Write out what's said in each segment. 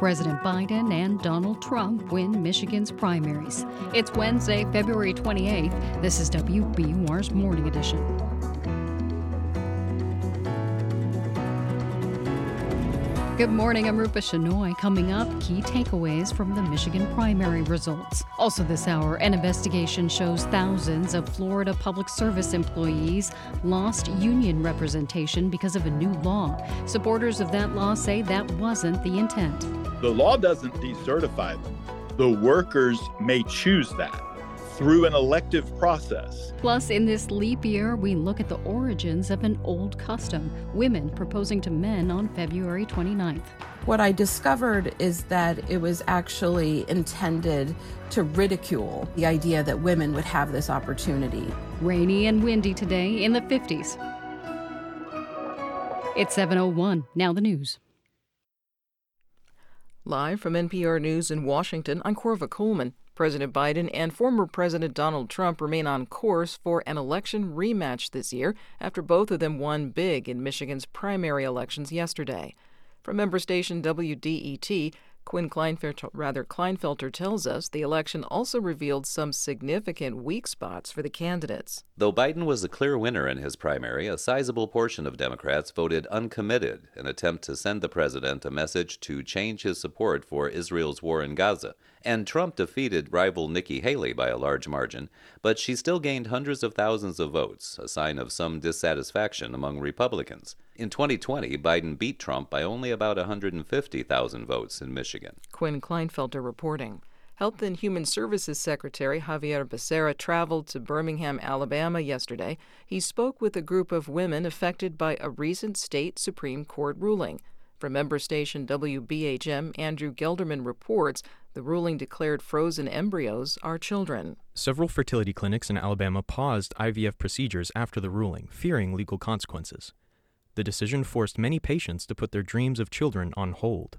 President Biden and Donald Trump win Michigan's primaries. It's Wednesday, February 28th. This is WBUR's Morning Edition. Good morning. I'm Rupa Shenoy. Coming up, key takeaways from the Michigan primary results. Also, this hour, an investigation shows thousands of Florida public service employees lost union representation because of a new law. Supporters of that law say that wasn't the intent. The law doesn't decertify them, the workers may choose that through an elective process. Plus, in this leap year, we look at the origins of an old custom women proposing to men on February 29th. What I discovered is that it was actually intended to ridicule the idea that women would have this opportunity. Rainy and windy today in the 50s. It's 701. Now the news. Live from NPR News in Washington, I'm Korva Coleman. President Biden and former President Donald Trump remain on course for an election rematch this year after both of them won big in Michigan's primary elections yesterday. From member station WDET, Quinn Klinefelter, rather Klinefelter tells us the election also revealed some significant weak spots for the candidates. Though Biden was the clear winner in his primary, a sizable portion of Democrats voted uncommitted, an attempt to send the president a message to change his support for Israel's war in Gaza. And Trump defeated rival Nikki Haley by a large margin, but she still gained hundreds of thousands of votes, a sign of some dissatisfaction among Republicans. In 2020, Biden beat Trump by only about 150,000 votes in Michigan. Quinn Klinefelter reporting. Health and Human Services Secretary Xavier Becerra traveled to Birmingham, Alabama yesterday. He spoke with a group of women affected by a recent state Supreme Court ruling. From member station WBHM, Andrew Gelderman reports the ruling declared frozen embryos are children. Several fertility clinics in Alabama paused IVF procedures after the ruling, fearing legal consequences. The decision forced many patients to put their dreams of children on hold.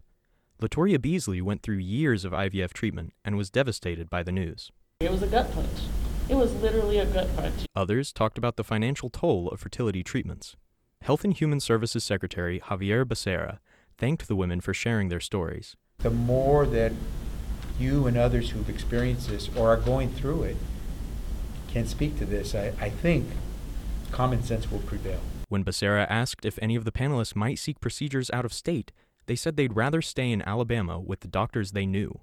Latoria Beasley went through years of IVF treatment and was devastated by the news. It was a gut punch. It was literally a gut punch. Others talked about the financial toll of fertility treatments. Health and Human Services Secretary Xavier Becerra thanked the women for sharing their stories. The more that you and others who've experienced this or are going through it can speak to this, I, I think common sense will prevail. When Becerra asked if any of the panelists might seek procedures out of state, they said they'd rather stay in Alabama with the doctors they knew.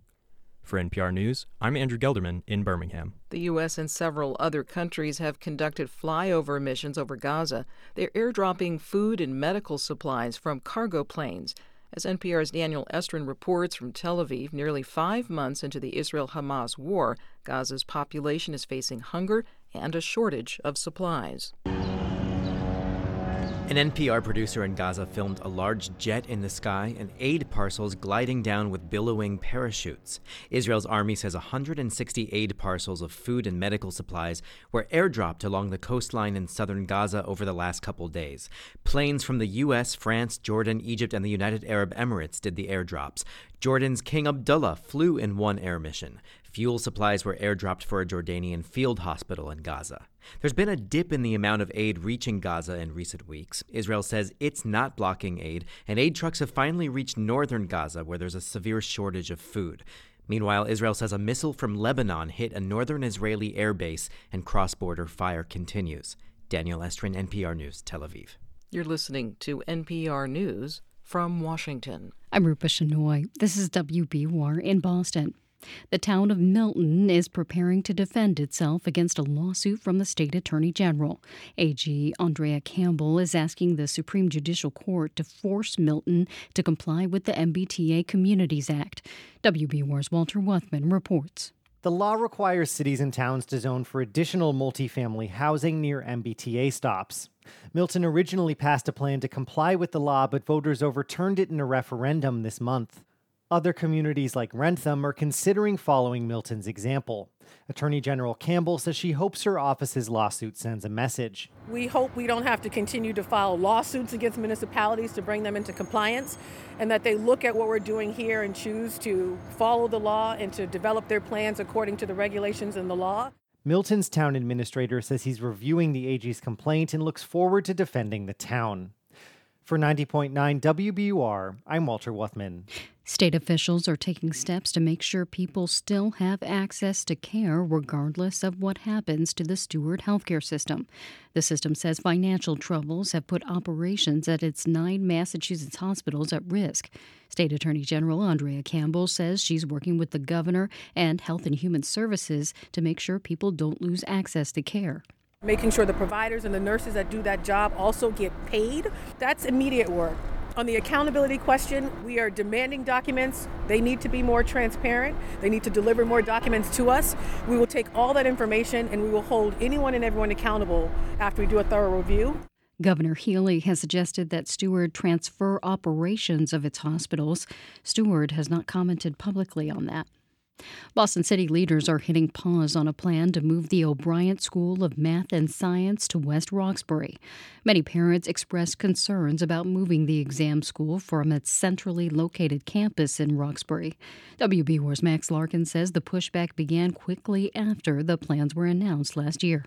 For NPR News, I'm Andrew Gelderman in Birmingham. The U.S. and several other countries have conducted flyover missions over Gaza. They're airdropping food and medical supplies from cargo planes. As NPR's Daniel Estrin reports from Tel Aviv, nearly five months into the Israel Hamas war, Gaza's population is facing hunger and a shortage of supplies. An NPR producer in Gaza filmed a large jet in the sky and aid parcels gliding down with billowing parachutes. Israel's army says 160 aid parcels of food and medical supplies were airdropped along the coastline in southern Gaza over the last couple days. Planes from the U.S., France, Jordan, Egypt, and the United Arab Emirates did the airdrops. Jordan's King Abdullah flew in one air mission. Fuel supplies were airdropped for a Jordanian field hospital in Gaza. There's been a dip in the amount of aid reaching Gaza in recent weeks. Israel says it's not blocking aid, and aid trucks have finally reached northern Gaza, where there's a severe shortage of food. Meanwhile, Israel says a missile from Lebanon hit a northern Israeli airbase, and cross border fire continues. Daniel Estrin, NPR News, Tel Aviv. You're listening to NPR News from Washington. I'm Rupa Shenoy. This is WBUR in Boston. The town of Milton is preparing to defend itself against a lawsuit from the state attorney general. AG Andrea Campbell is asking the Supreme Judicial Court to force Milton to comply with the MBTA Communities Act. WBUR's Walter Wuthmann reports. The law requires cities and towns to zone for additional multifamily housing near MBTA stops. Milton originally passed a plan to comply with the law, but voters overturned it in a referendum this month. Other communities like Wrentham are considering following Milton's example. Attorney General Campbell says she hopes her office's lawsuit sends a message. We hope we don't have to continue to file lawsuits against municipalities to bring them into compliance, and that they look at what we're doing here and choose to follow the law and to develop their plans according to the regulations and the law. Milton's town administrator says he's reviewing the AG's complaint and looks forward to defending the town. For 90.9 WBUR, I'm Walter Wuthmann. State officials are taking steps to make sure people still have access to care regardless of what happens to the Steward healthcare system. The system says financial troubles have put operations at its nine Massachusetts hospitals at risk. State Attorney General Andrea Campbell says she's working with the governor and Health and Human Services to make sure people don't lose access to care. Making sure the providers and the nurses that do that job also get paid, that's immediate work. On the accountability question, we are demanding documents. They need to be more transparent. They need to deliver more documents to us. We will take all that information and we will hold anyone and everyone accountable after we do a thorough review. Governor Healey has suggested that Steward transfer operations of its hospitals. Steward has not commented publicly on that. Boston City leaders are hitting pause on a plan to move the O'Bryant School of Math and Science to West Roxbury. Many parents expressed concerns about moving the exam school from its centrally located campus in Roxbury. WBUR's Max Larkin says the pushback began quickly after the plans were announced last year.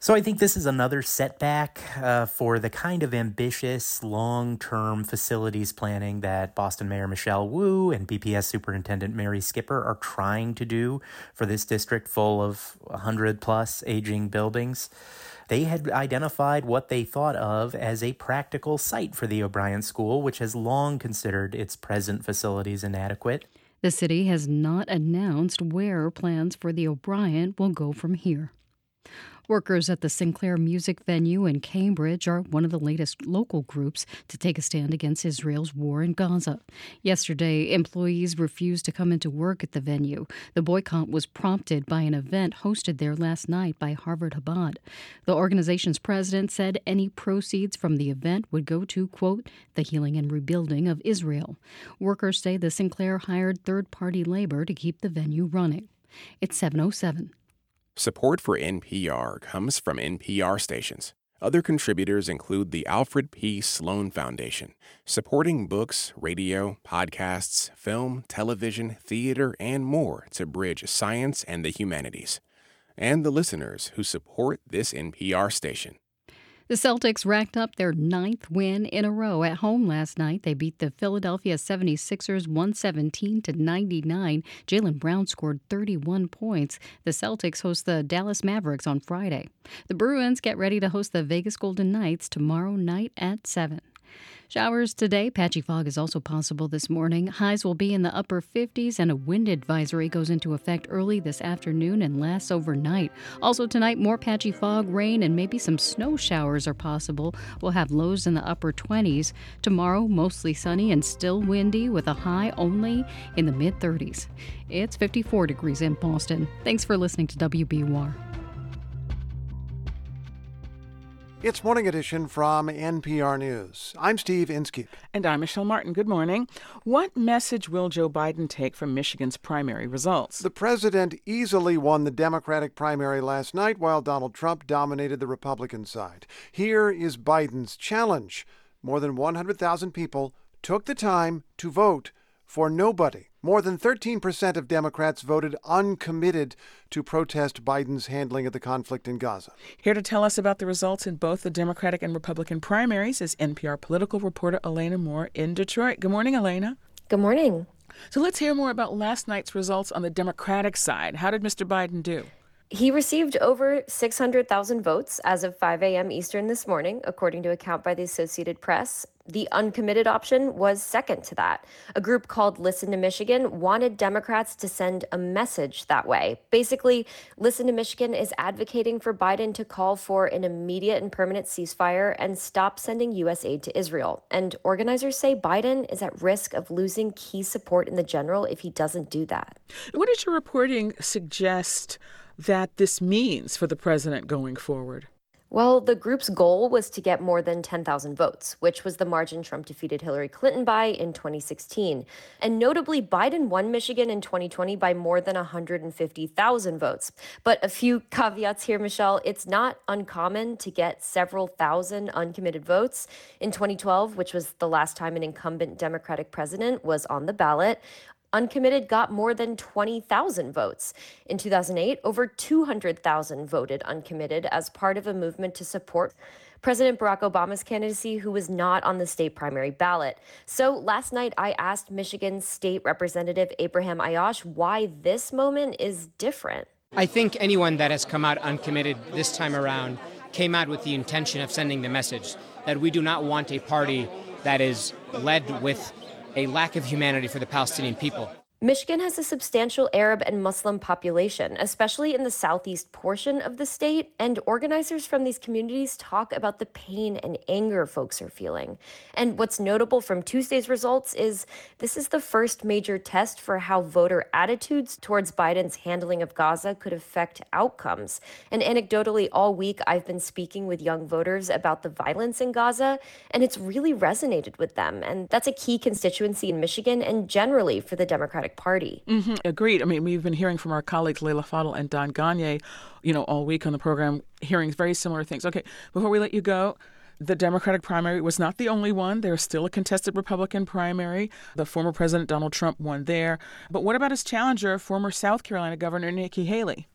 So I think this is another setback uh, for the kind of ambitious long-term facilities planning that Boston Mayor Michelle Wu and BPS Superintendent Mary Skipper are trying to do for this district full of 100 plus aging buildings. They had identified what they thought of as a practical site for the O'Bryant School, which has long considered its present facilities inadequate. The city has not announced where plans for the O'Bryant will go from here. Workers at the Sinclair Music Venue in Cambridge are one of the latest local groups to take a stand against Israel's war in Gaza. Yesterday, employees refused to come into work at the venue. The boycott was prompted by an event hosted there last night by Harvard Chabad. The organization's president said any proceeds from the event would go to, quote, the healing and rebuilding of Israel. Workers say the Sinclair hired third party labor to keep the venue running. It's 707. Support for NPR comes from NPR stations. Other contributors include the Alfred P. Sloan Foundation, supporting books, radio, podcasts, film, television, theater, and more to bridge science and the humanities, and the listeners who support this NPR station. The Celtics racked up their ninth win in a row at home last night. They beat the Philadelphia 76ers 117 to 99. Jaylen Brown scored 31 points. The Celtics host the Dallas Mavericks on Friday. The Bruins get ready to host the Vegas Golden Knights tomorrow night at 7. Showers today. Patchy fog is also possible this morning. Highs will be in the upper 50s, and a wind advisory goes into effect early this afternoon and lasts overnight. Also, tonight, more patchy fog, rain, and maybe some snow showers are possible. We'll have lows in the upper 20s. Tomorrow, mostly sunny and still windy with a high only in the mid 30s. It's 54 degrees in Boston. Thanks for listening to WBUR. It's Morning Edition from NPR News. I'm Steve Inskeep. And I'm Michelle Martin. Good morning. What message will Joe Biden take from Michigan's primary results? The president easily won the Democratic primary last night while Donald Trump dominated the Republican side. Here is Biden's challenge. More than 100,000 people took the time to vote for nobody. More than 13% of Democrats voted uncommitted to protest Biden's handling of the conflict in Gaza. Here to tell us about the results in both the Democratic and Republican primaries is NPR political reporter Elena Moore in Detroit. Good morning, Elena. Good morning. So let's hear more about last night's results on the Democratic side. How did Mr. Biden do? He received over 600,000 votes as of 5 a.m. Eastern this morning, according to a count by the Associated Press. The uncommitted option was second to that. A group called Listen to Michigan wanted Democrats to send a message that way. Basically, Listen to Michigan is advocating for Biden to call for an immediate and permanent ceasefire and stop sending U.S. aid to Israel. And organizers say Biden is at risk of losing key support in the general if he doesn't do that. What does your reporting suggest? That this means for the president going forward? Well, the group's goal was to get more than 10,000 votes, which was the margin Trump defeated Hillary Clinton by in 2016. And notably, Biden won Michigan in 2020 by more than 150,000 votes. But a few caveats here, Michelle. It's not uncommon to get several thousand uncommitted votes. In 2012, which was the last time an incumbent Democratic president was on the ballot, Uncommitted got more than 20,000 votes. In 2008, over 200,000 voted uncommitted as part of a movement to support President Barack Obama's candidacy, who was not on the state primary ballot. So last night, I asked Michigan State Representative Abraham Aiyash why this moment is different. I think anyone that has come out uncommitted this time around came out with the intention of sending the message that we do not want a party that is led with a lack of humanity for the Palestinian people. Michigan has a substantial Arab and Muslim population, especially in the southeast portion of the state, and organizers from these communities talk about the pain and anger folks are feeling. And what's notable from Tuesday's results is this is the first major test for how voter attitudes towards Biden's handling of Gaza could affect outcomes. And anecdotally, all week I've been speaking with young voters about the violence in Gaza, and it's really resonated with them. And that's a key constituency in Michigan and generally for the Democratic Democratic Party. Mm-hmm. Agreed. I mean, we've been hearing from our colleagues Leila Fadel and Don Gonyea, you know, all week on the program, hearing very similar things. Okay, before we let you go, the Democratic primary was not the only one. There's still a contested Republican primary. The former President Donald Trump won there. But what about his challenger, former South Carolina Governor Nikki Haley?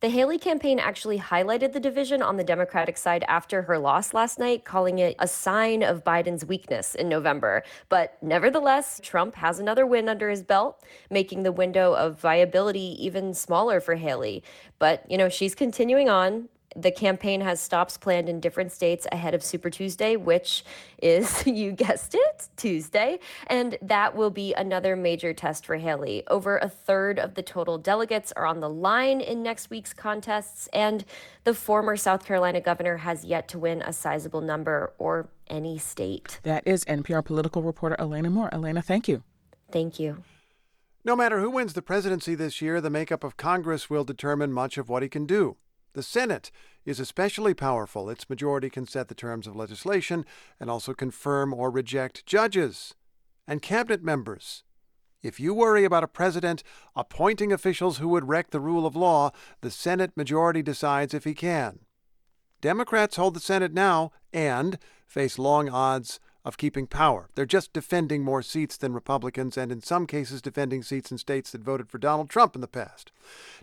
The Haley campaign actually highlighted the division on the Democratic side after her loss last night, calling it a sign of Biden's weakness in November. But nevertheless, Trump has another win under his belt, making the window of viability even smaller for Haley. But, you know, she's continuing on. The campaign has stops planned in different states ahead of Super Tuesday, which is, you guessed it, Tuesday. And that will be another major test for Haley. Over a third of the total delegates are on the line in next week's contests, and the former South Carolina governor has yet to win a sizable number or any state. That is NPR political reporter Elena Moore. Elena, thank you. Thank you. No matter who wins the presidency this year, the makeup of Congress will determine much of what he can do. The Senate is especially powerful. Its majority can set the terms of legislation and also confirm or reject judges and cabinet members. If you worry about a president appointing officials who would wreck the rule of law, the Senate majority decides if he can. Democrats hold the Senate now and face long odds of keeping power. They're just defending more seats than Republicans, and in some cases, defending seats in states that voted for Donald Trump in the past.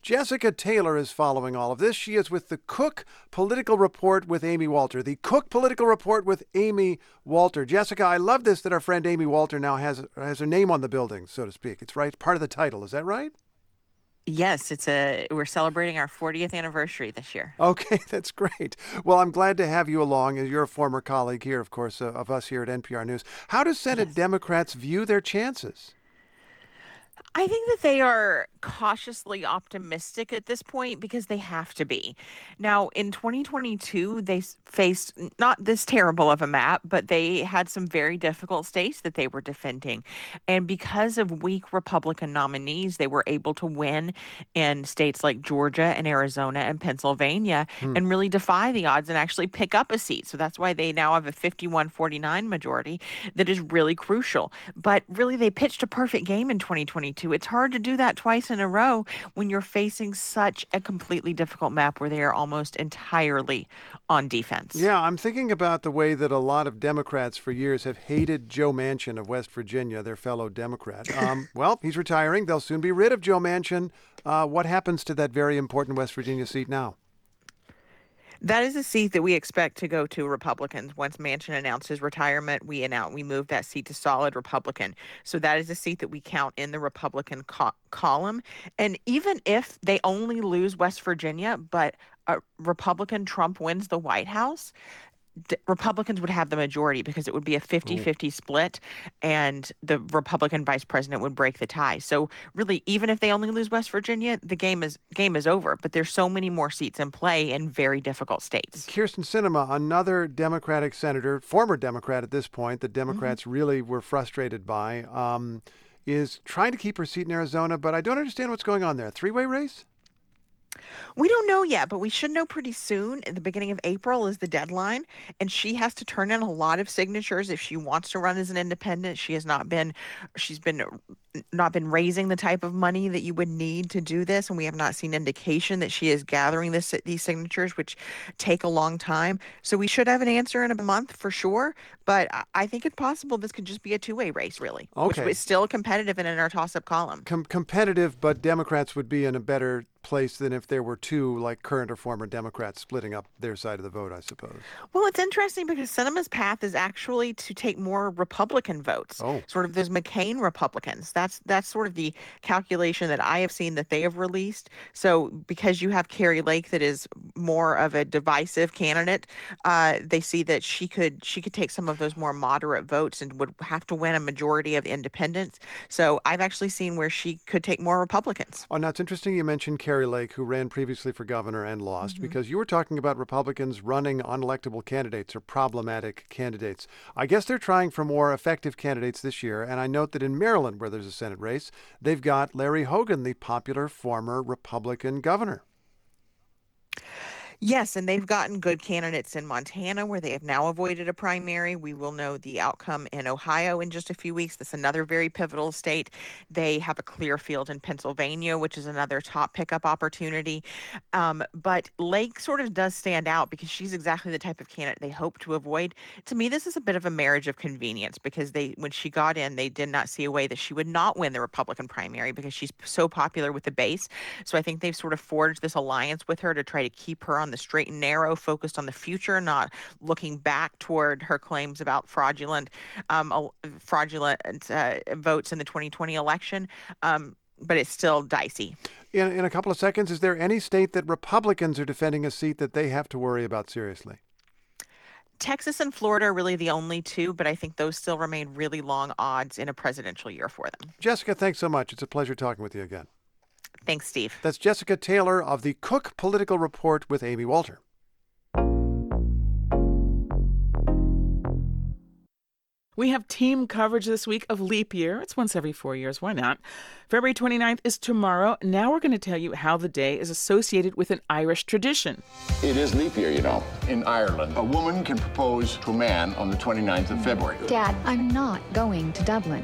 Jessica Taylor is following all of this. She is with the Cook Political Report with Amy Walter. The Cook Political Report with Amy Walter. Jessica, I love this that our friend Amy Walter now has has her name on the building, so to speak. It's right part of the title. Is that right? Yes, it's a we're celebrating our 40th anniversary this year. Okay, that's great. Well, I'm glad to have you along. As you're a former colleague here, of course, uh, of us here at NPR News. How do Senate yes. Democrats view their chances? I think that they are cautiously optimistic at this point because they have to be. Now, in 2022, they faced not this terrible of a map, but they had some very difficult states that they were defending. And because of weak Republican nominees, they were able to win in states like Georgia and Arizona and Pennsylvania hmm. and really defy the odds and actually pick up a seat. So that's why they now have a 51 49 majority that is really crucial. But really, they pitched a perfect game in 2022 to. It's hard to do that twice in a row when you're facing such a completely difficult map where they are almost entirely on defense. Yeah, I'm thinking about the way that a lot of Democrats for years have hated Joe Manchin of West Virginia, their fellow Democrat. Um, well, he's retiring. They'll soon be rid of Joe Manchin. Uh, what happens to that very important West Virginia seat now? That is a seat that we expect to go to Republicans. Once Manchin announced his retirement, we announced we moved that seat to solid Republican. So that is a seat that we count in the Republican co- column. And even if they only lose West Virginia, but a Republican Trump wins the White House, Republicans would have the majority because it would be a 50 50 split and the Republican vice president would break the tie. So really even if they only lose West Virginia, the game is game is over, but there's so many more seats in play in very difficult states. Kyrsten Sinema, another Democratic senator, former Democrat at this point, the mm-hmm. Democrats mm-hmm. really were frustrated by um, is trying to keep her seat in Arizona, but I don't understand what's going on there. Three-way race? We don't know yet, but we should know pretty soon. At the beginning of April is the deadline, and she has to turn in a lot of signatures if she wants to run as an independent. She has not been, she's been not been raising the type of money that you would need to do this, and we have not seen indication that she is gathering this these signatures, which take a long time. So we should have an answer in a month for sure. But I think it's possible this could just be a two way race, really, okay. which is still competitive and in our toss up column. Com- competitive, but Democrats would be in a better place than if there were two, like current or former Democrats, splitting up their side of the vote, I suppose. Well, it's interesting because Sinema's path is actually to take more Republican votes. Oh. Sort of those McCain Republicans. That's that's sort of the calculation that I have seen that they have released. So because you have Kari Lake that is more of a divisive candidate, uh, they see that she could she could take some of those more moderate votes and would have to win a majority of independents. So I've actually seen where she could take more Republicans. Oh, now it's interesting you mentioned Kari Lake, who ran previously for governor and lost, Mm-hmm. because you were talking about Republicans running unelectable candidates or problematic candidates. I guess they're trying for more effective candidates this year, and I note that in Maryland, where there's a Senate race, they've got Larry Hogan, the popular former Republican governor. Yes, and they've gotten good candidates in Montana where they have now avoided a primary. We will know the outcome in Ohio in just a few weeks. That's another very pivotal state. They have a clear field in Pennsylvania, which is another top pickup opportunity. Um, but Lake sort of does stand out because she's exactly the type of candidate they hope to avoid. To me, this is a bit of a marriage of convenience because they, when she got in, they did not see a way that she would not win the Republican primary because she's so popular with the base. So I think they've sort of forged this alliance with her to try to keep her on the straight and narrow, focused on the future, not looking back toward her claims about fraudulent, um, fraudulent uh, votes in the 2020 election. Um, but it's still dicey. In, in a couple of seconds, is there any state that Republicans are defending a seat that they have to worry about seriously? Texas and Florida are really the only two, but I think those still remain really long odds in a presidential year for them. Jessica, thanks so much. It's a pleasure talking with you again. Thanks, Steve. That's Jessica Taylor of the Cook Political Report with Amy Walter. We have team coverage this week of leap year. It's once every four years. Why not? February 29th is tomorrow. Now we're going to tell you how the day is associated with an Irish tradition. It is leap year, you know. In Ireland, a woman can propose to a man on the 29th of February. Dad, I'm not going to Dublin.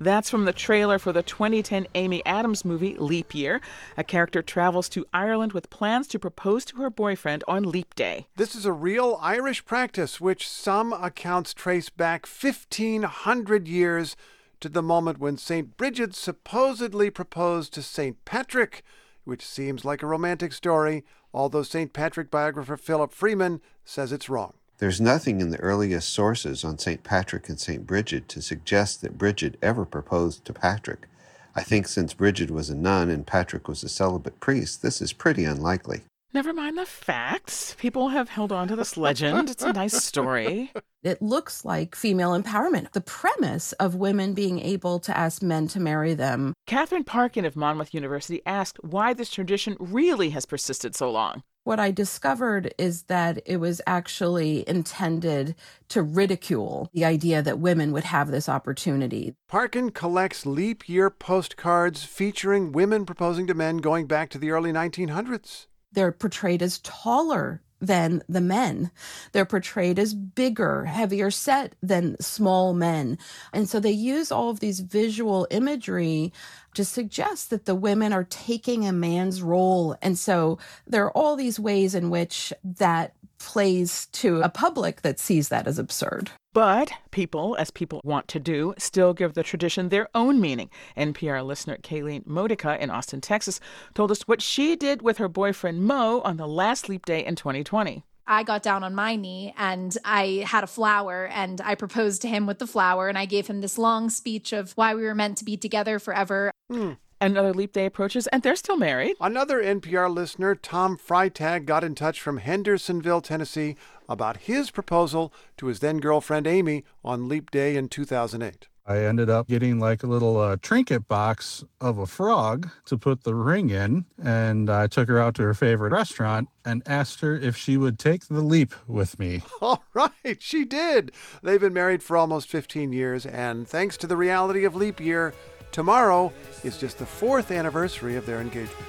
That's from the trailer for the 2010 Amy Adams movie Leap Year. A character travels to Ireland with plans to propose to her boyfriend on Leap Day. This is a real Irish practice, which some accounts trace back 1,500 years to the moment when St. Bridget supposedly proposed to St. Patrick, which seems like a romantic story, although St. Patrick biographer Philip Freeman says it's wrong. There's nothing in the earliest sources on St. Patrick and St. Bridget to suggest that Bridget ever proposed to Patrick. I think since Bridget was a nun and Patrick was a celibate priest, this is pretty unlikely. Never mind the facts. People have held on to this legend. It's a nice story. It looks like female empowerment. The premise of women being able to ask men to marry them. Katherine Parkin of Monmouth University asked why this tradition really has persisted so long. What I discovered is that it was actually intended to ridicule the idea that women would have this opportunity. Parkin collects leap year postcards featuring women proposing to men going back to the early 1900s. They're portrayed as taller than the men. They're portrayed as bigger, heavier set than small men. And so they use all of these visual imagery to suggest that the women are taking a man's role. And so there are all these ways in which that plays to a public that sees that as absurd. But people, as people want to do, still give the tradition their own meaning. NPR listener Kayleen Modica in Austin, Texas, told us what she did with her boyfriend Mo on the last leap day in 2020. I got down on my knee and I had a flower and I proposed to him with the flower and I gave him this long speech of why we were meant to be together forever. Hmm. Another leap day approaches and they're still married. Another NPR listener, Tom Freitag, got in touch from Hendersonville, Tennessee, about his proposal to his then girlfriend Amy on Leap Day in 2008. I ended up getting like a little uh, trinket box of a frog to put the ring in, and I took her out to her favorite restaurant and asked her if she would take the leap with me. All right, she did. They've been married for almost 15 years, and thanks to the reality of leap year, tomorrow is just the fourth anniversary of their engagement.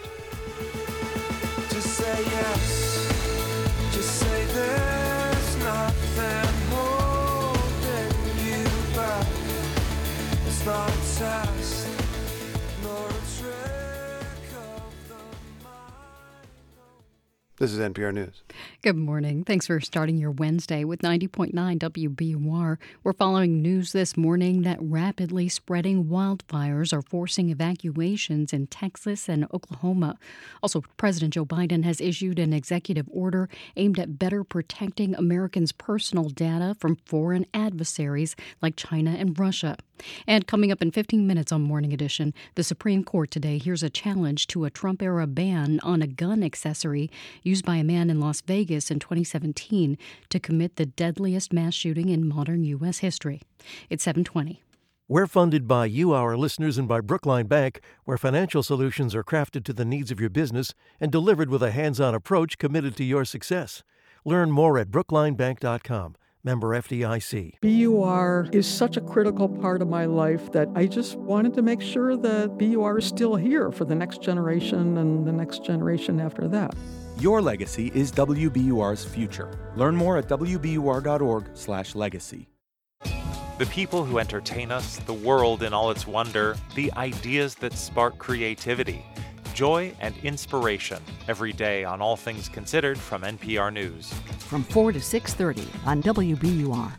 Just say yes. Just say there's nothing holding you back. It's not a This is NPR News. Good morning. Thanks for starting your Wednesday with 90.9 WBUR. We're following news this morning that rapidly spreading wildfires are forcing evacuations in Texas and Oklahoma. Also, President Joe Biden has issued an executive order aimed at better protecting Americans' personal data from foreign adversaries like China and Russia. And coming up in 15 minutes on Morning Edition, the Supreme Court today hears a challenge to a Trump era ban on a gun accessory used by a man in Las Vegas in 2017 to commit the deadliest mass shooting in modern U.S. history. It's 720. We're funded by you, our listeners, and by Brookline Bank, where financial solutions are crafted to the needs of your business and delivered with a hands on approach committed to your success. Learn more at brooklinebank.com. Member FDIC. BUR is such a critical part of my life that I just wanted to make sure that BUR is still here for the next generation and the next generation after that. Your legacy is WBUR's future. Learn more at wbur.org/legacy. The people who entertain us, the world in all its wonder, the ideas that spark creativity, joy and inspiration every day on All Things Considered from NPR News. From 4 to 6:30 on WBUR.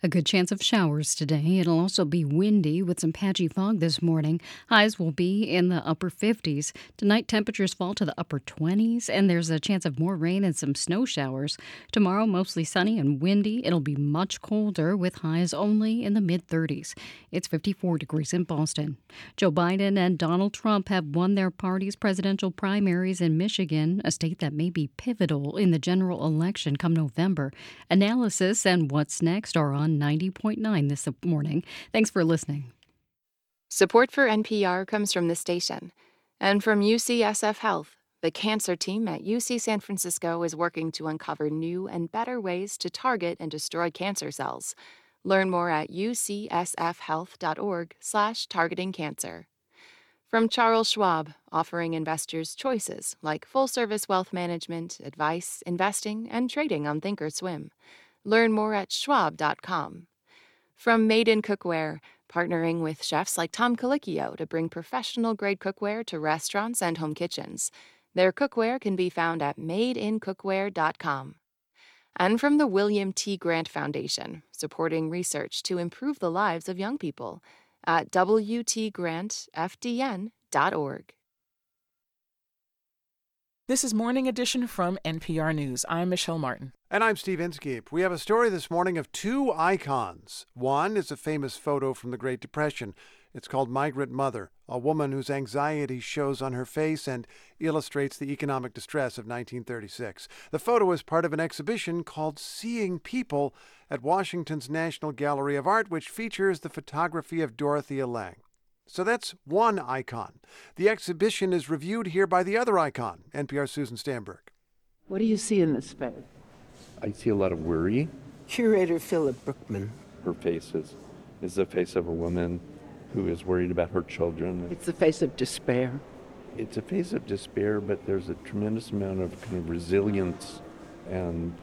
A good chance of showers today. It'll also be windy with some patchy fog this morning. Highs will be in the upper 50s. Tonight, temperatures fall to the upper 20s, and there's a chance of more rain and some snow showers. Tomorrow, mostly sunny and windy. It'll be much colder with highs only in the mid 30s. It's 54 degrees in Boston. Joe Biden and Donald Trump have won their party's presidential primaries in Michigan, a state that may be pivotal in the general election come November. Analysis and what's next are on 90.9 this morning. Thanks for listening. Support for NPR comes from the station and from UCSF Health. The cancer team at UC San Francisco is working to uncover new and better ways to target and destroy cancer cells. Learn more at ucsfhealth.org/targeting cancer. From Charles Schwab, offering investors choices like full-service wealth management, advice, investing, and trading on Thinkorswim. Learn more at schwab.com. From Made in Cookware, partnering with chefs like Tom Colicchio to bring professional grade cookware to restaurants and home kitchens. Their cookware can be found at madeincookware.com. And from the William T. Grant Foundation, supporting research to improve the lives of young people at WTGrantFDN.org. This is Morning Edition from NPR News. I'm Michelle Martin. And I'm Steve Inskeep. We have a story this morning of two icons. One is a famous photo from the Great Depression. It's called Migrant Mother, a woman whose anxiety shows on her face and illustrates the economic distress of 1936. The photo is part of an exhibition called Seeing People at Washington's National Gallery of Art, which features the photography of Dorothea Lange. So that's one icon. The exhibition is reviewed here by the other icon, NPR Susan Stamberg. What do you see in this face? I see a lot of worry. Curator Philip Brookman. Her face is, is the face of a woman who is worried about her children. It's the face of despair. It's a face of despair, but there's a tremendous amount of kind of resilience and,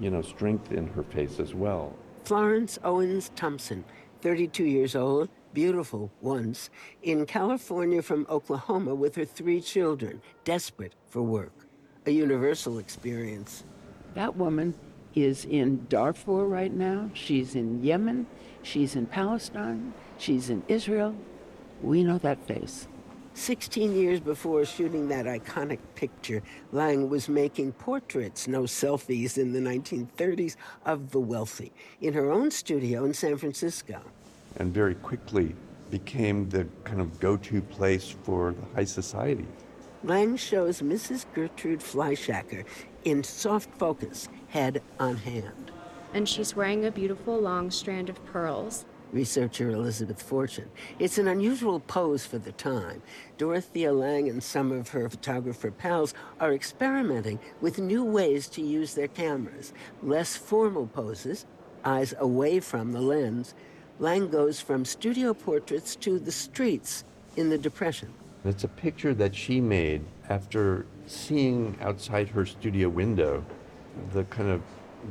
you know, strength in her face as well. Florence Owens Thompson, 32 years old, beautiful once, in California from Oklahoma with her three children, desperate for work. A universal experience. That woman is in Darfur right now. She's in Yemen. She's in Palestine. She's in Israel. We know that face. 16 years before shooting that iconic picture, Lange was making portraits, no selfies, in the 1930s of the wealthy in her own studio in San Francisco. And very quickly became the kind of go to place for the high society. Lange shows Mrs. Gertrude Fleischacker in soft focus, head on hand. And she's wearing a beautiful long strand of pearls. Researcher Elizabeth Fortune. It's an unusual pose for the time. Dorothea Lange and some of her photographer pals are experimenting with new ways to use their cameras. Less formal poses, eyes away from the lens. Lange goes from studio portraits to the streets in the Depression. It's a picture that she made after seeing outside her studio window the kind of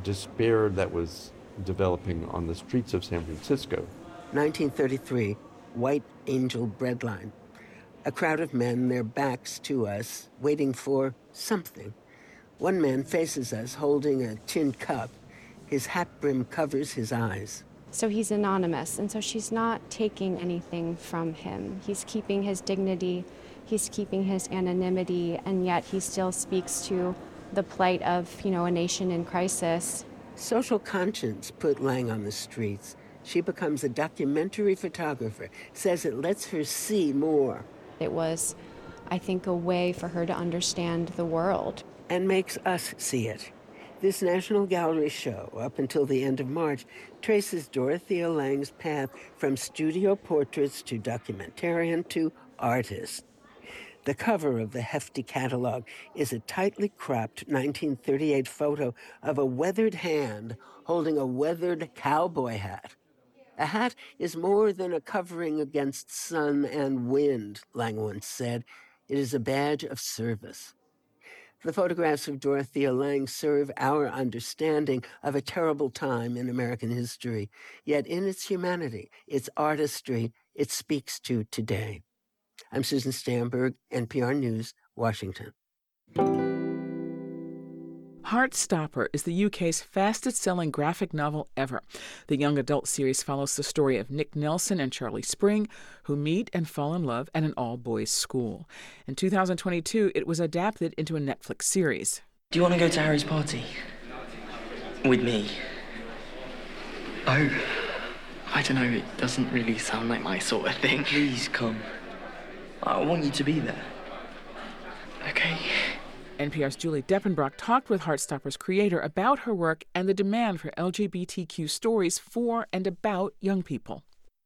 despair that was developing on the streets of San Francisco. 1933, White Angel Breadline. A crowd of men, their backs to us, waiting for something. One man faces us holding a tin cup. His hat brim covers his eyes. So he's anonymous, and so she's not taking anything from him. He's keeping his dignity, he's keeping his anonymity, and yet he still speaks to the plight of, you know, a nation in crisis. Social conscience put Lange on the streets. She becomes a documentary photographer, says it lets her see more. It was, I think, a way for her to understand the world. And makes us see it. This National Gallery show, up until the end of March, traces Dorothea Lange's path from studio portraits to documentarian to artist. The cover of the hefty catalog is a tightly cropped 1938 photo of a weathered hand holding a weathered cowboy hat. A hat is more than a covering against sun and wind, Lange once said. It is a badge of service. The photographs of Dorothea Lange serve our understanding of a terrible time in American history. Yet in its humanity, its artistry, it speaks to today. I'm Susan Stamberg, NPR News, Washington. Heartstopper is the UK's fastest selling graphic novel ever. The young adult series follows the story of Nick Nelson and Charlie Spring, who meet and fall in love at an all boys school. In 2022, it was adapted into a Netflix series. Do you want to go to Harry's party? With me? Oh, I don't know, it doesn't really sound like my sort of thing. Please come. I want you to be there. Okay. NPR's Julie Depenbrock talked with Heartstopper's creator about her work and the demand for LGBTQ stories for and about young people.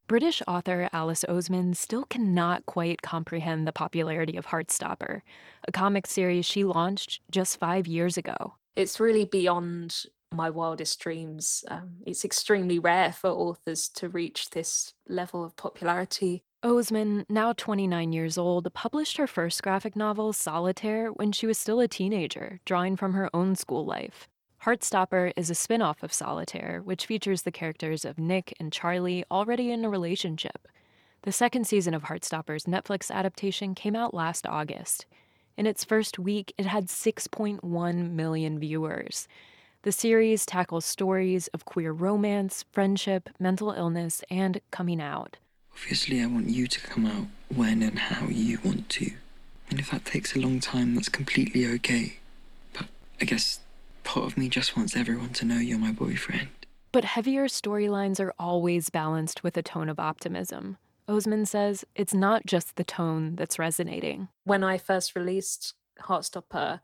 British author Alice Oseman still cannot quite comprehend the popularity of Heartstopper, a comic series she launched just five years ago. It's really beyond my wildest dreams. Um, it's extremely rare for authors to reach this level of popularity. Oseman, now 29 years old, published her first graphic novel, Solitaire, when she was still a teenager, drawing from her own school life. Heartstopper is a spin off of Solitaire, which features the characters of Nick and Charlie already in a relationship. The second season of Heartstopper's Netflix adaptation came out last August. In its first week, it had 6.1 million viewers. The series tackles stories of queer romance, friendship, mental illness, and coming out. Obviously, I want you to come out when and how you want to. And if that takes a long time, that's completely okay. But I guess part of me just wants everyone to know you're my boyfriend. But heavier storylines are always balanced with a tone of optimism. Oseman says it's not just the tone that's resonating. When I first released Heartstopper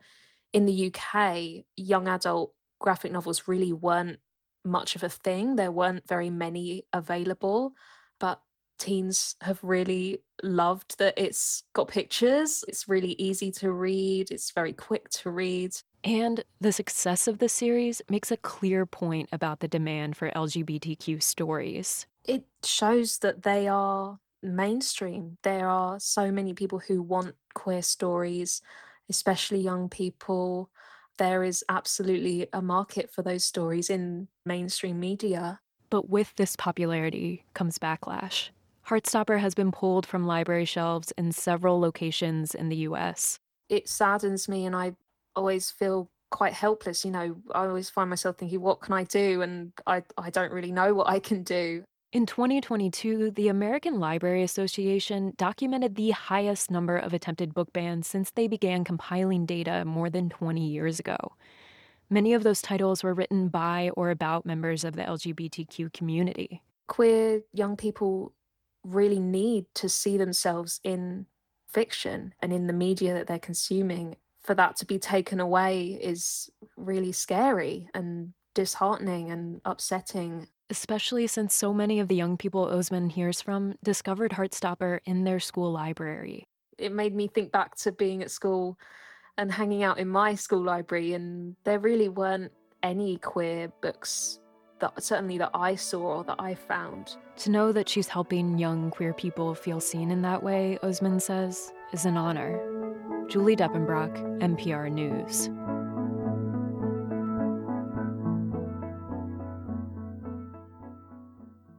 in the UK, young adult graphic novels really weren't much of a thing. There weren't very many available, but teens have really loved that it's got pictures. It's really easy to read, it's very quick to read. And the success of the series makes a clear point about the demand for LGBTQ stories. It shows that they are mainstream. There are so many people who want queer stories, especially young people. There is absolutely a market for those stories in mainstream media. But with this popularity comes backlash. Heartstopper has been pulled from library shelves in several locations in the US. It saddens me, and I always feel quite helpless. You know, I always find myself thinking, what can I do? And I, I don't really know what I can do. In 2022, the American Library Association documented the highest number of attempted book bans since they began compiling data more than 20 years ago. Many of those titles were written by or about members of the LGBTQ community. Queer young people really need to see themselves in fiction and in the media that they're consuming. For that to be taken away is really scary and disheartening and upsetting. Especially since so many of the young people Oseman hears from discovered Heartstopper in their school library. It made me think back to being at school and hanging out in my school library, and there really weren't any queer books that certainly that I saw or that I found. To know that she's helping young queer people feel seen in that way, Oseman says, is an honor. Julie Depenbrock, NPR News.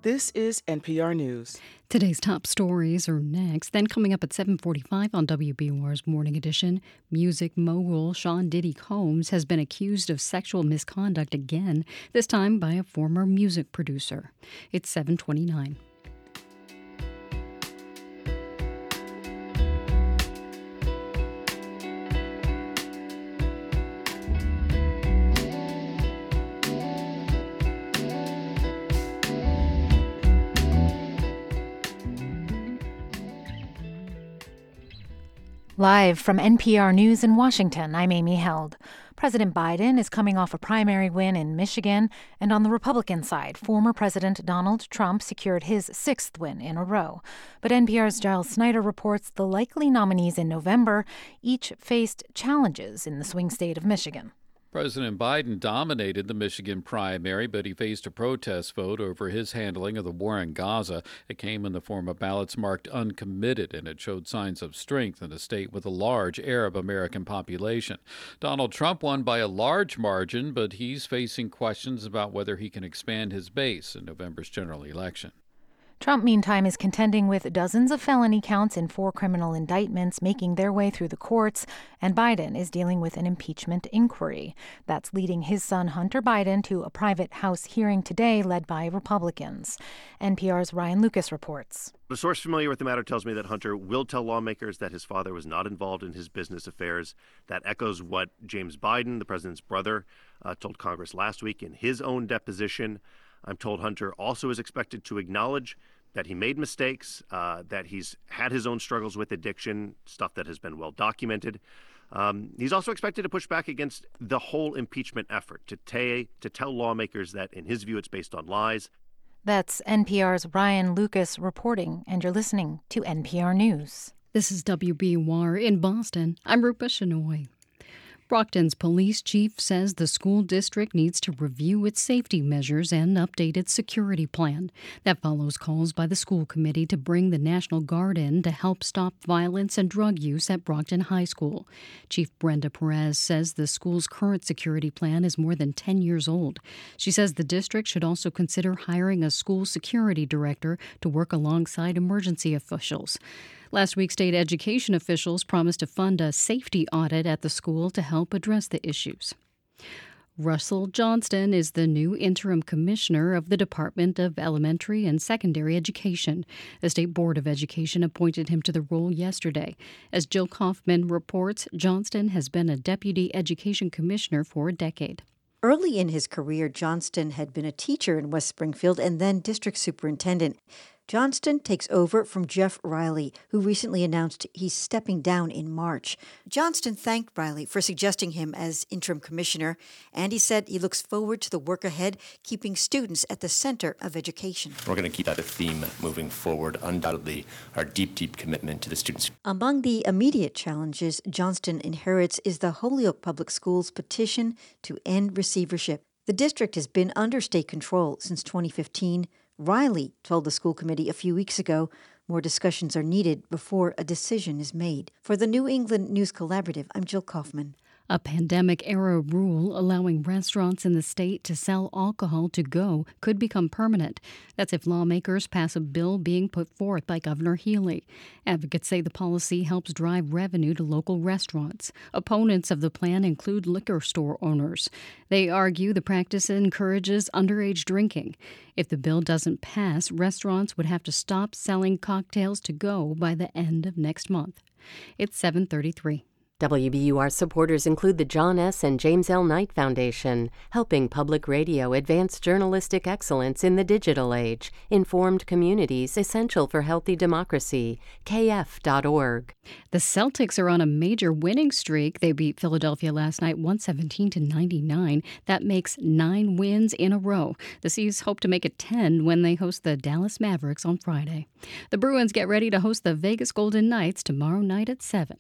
This is NPR News. Today's top stories are next. Then coming up at 7:45 on WBUR's Morning Edition, music mogul Sean Diddy Combs has been accused of sexual misconduct again, this time by a former music producer. It's 7:29. Live from NPR News in Washington, I'm Amy Held. President Biden is coming off a primary win in Michigan, and on the Republican side, former President Donald Trump secured his sixth win in a row. But NPR's Giles Snyder reports the likely nominees in November each faced challenges in the swing state of Michigan. President Biden dominated the Michigan primary, but he faced a protest vote over his handling of the war in Gaza. It came in the form of ballots marked uncommitted, and it showed signs of strength in a state with a large Arab American population. Donald Trump won by a large margin, but he's facing questions about whether he can expand his base in November's general election. Trump, meantime, is contending with dozens of felony counts in four criminal indictments making their way through the courts, and Biden is dealing with an impeachment inquiry. That's leading his son, Hunter Biden, to a private House hearing today led by Republicans. NPR's Ryan Lucas reports. A source familiar with the matter tells me that Hunter will tell lawmakers that his father was not involved in his business affairs. That echoes what James Biden, the president's brother, uh, told Congress last week in his own deposition. I'm told Hunter also is expected to acknowledge that he made mistakes, uh, that he's had his own struggles with addiction, stuff that has been well documented. Um, he's also expected to push back against the whole impeachment effort to, ta- to tell lawmakers that, in his view, it's based on lies. That's NPR's Ryan Lucas reporting, and you're listening to NPR News. This is WBUR in Boston. I'm Rupa Shenoy. Brockton's police chief says the school district needs to review its safety measures and update its security plan. That follows calls by the school committee to bring the National Guard in to help stop violence and drug use at Brockton High School. Chief Brenda Perez says the school's current security plan is more than 10 years old. She says the district should also consider hiring a school security director to work alongside emergency officials. Last week, state education officials promised to fund a safety audit at the school to help address the issues. Russell Johnston is the new interim commissioner of the Department of Elementary and Secondary Education. The State Board of Education appointed him to the role yesterday. As Jill Kaufman reports, Johnston has been a deputy education commissioner for a decade. Early in his career, Johnston had been a teacher in West Springfield and then district superintendent. Johnston takes over from Jeff Riley, who recently announced he's stepping down in March. Johnston thanked Riley for suggesting him as interim commissioner, and he said he looks forward to the work ahead, keeping students at the center of education. We're going to keep that a theme moving forward. Undoubtedly, our deep, deep commitment to the students. Among the immediate challenges Johnston inherits is the Holyoke Public Schools petition to end receivership. The district has been under state control since 2015 Riley told the school committee a few weeks ago more discussions are needed before a decision is made. For the New England News Collaborative, I'm Jill Kaufman. A pandemic era rule allowing restaurants in the state to sell alcohol to go could become permanent. That's if lawmakers pass a bill being put forth by Governor Healy. Advocates say the policy helps drive revenue to local restaurants. Opponents of the plan include liquor store owners. They argue the practice encourages underage drinking. If the bill doesn't pass, restaurants would have to stop selling cocktails to go by the end of next month. It's 733. WBUR supporters include the John S. and James L. Knight Foundation, helping public radio advance journalistic excellence in the digital age, informed communities essential for healthy democracy. KF.org. The Celtics are on a major winning streak. They beat Philadelphia last night 117 to 99. That makes 9 wins in a row. The C's hope to make it 10 when they host the Dallas Mavericks on Friday. The Bruins get ready to host the Vegas Golden Knights tomorrow night at 7.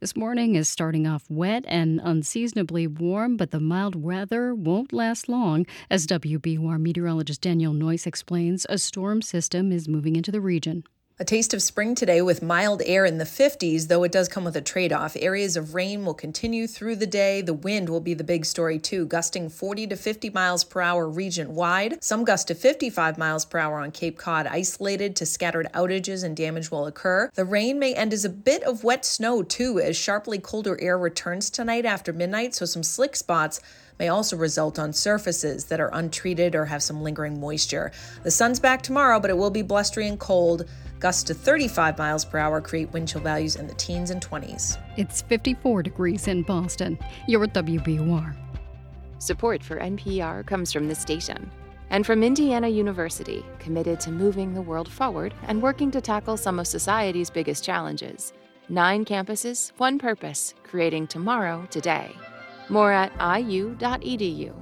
This morning is starting off wet and unseasonably warm, but the mild weather won't last long. As WBUR meteorologist Danielle Noyes explains, a storm system is moving into the region. A taste of spring today with mild air in the 50s, though it does come with a trade off. Areas of rain will continue through the day. The wind will be the big story, too, gusting 40 to 50 miles per hour region wide. Some gust to 55 miles per hour on Cape Cod, isolated to scattered outages and damage will occur. The rain may end as a bit of wet snow, too, as sharply colder air returns tonight after midnight, so some slick spots may also result on surfaces that are untreated or have some lingering moisture. The sun's back tomorrow, but it will be blustery and cold. Gusts to 35 miles per hour create wind chill values in the teens and 20s. It's 54 degrees in Boston. You're at WBUR. Support for NPR comes from the station and from Indiana University, committed to moving the world forward and working to tackle some of society's biggest challenges. Nine campuses, one purpose, creating tomorrow today. More at iu.edu.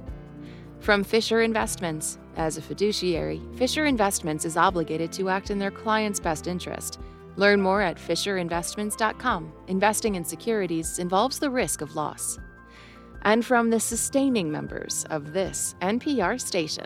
From Fisher Investments, as a fiduciary, Fisher Investments is obligated to act in their client's best interest. Learn more at FisherInvestments.com. Investing in securities involves the risk of loss. And from the sustaining members of this NPR station.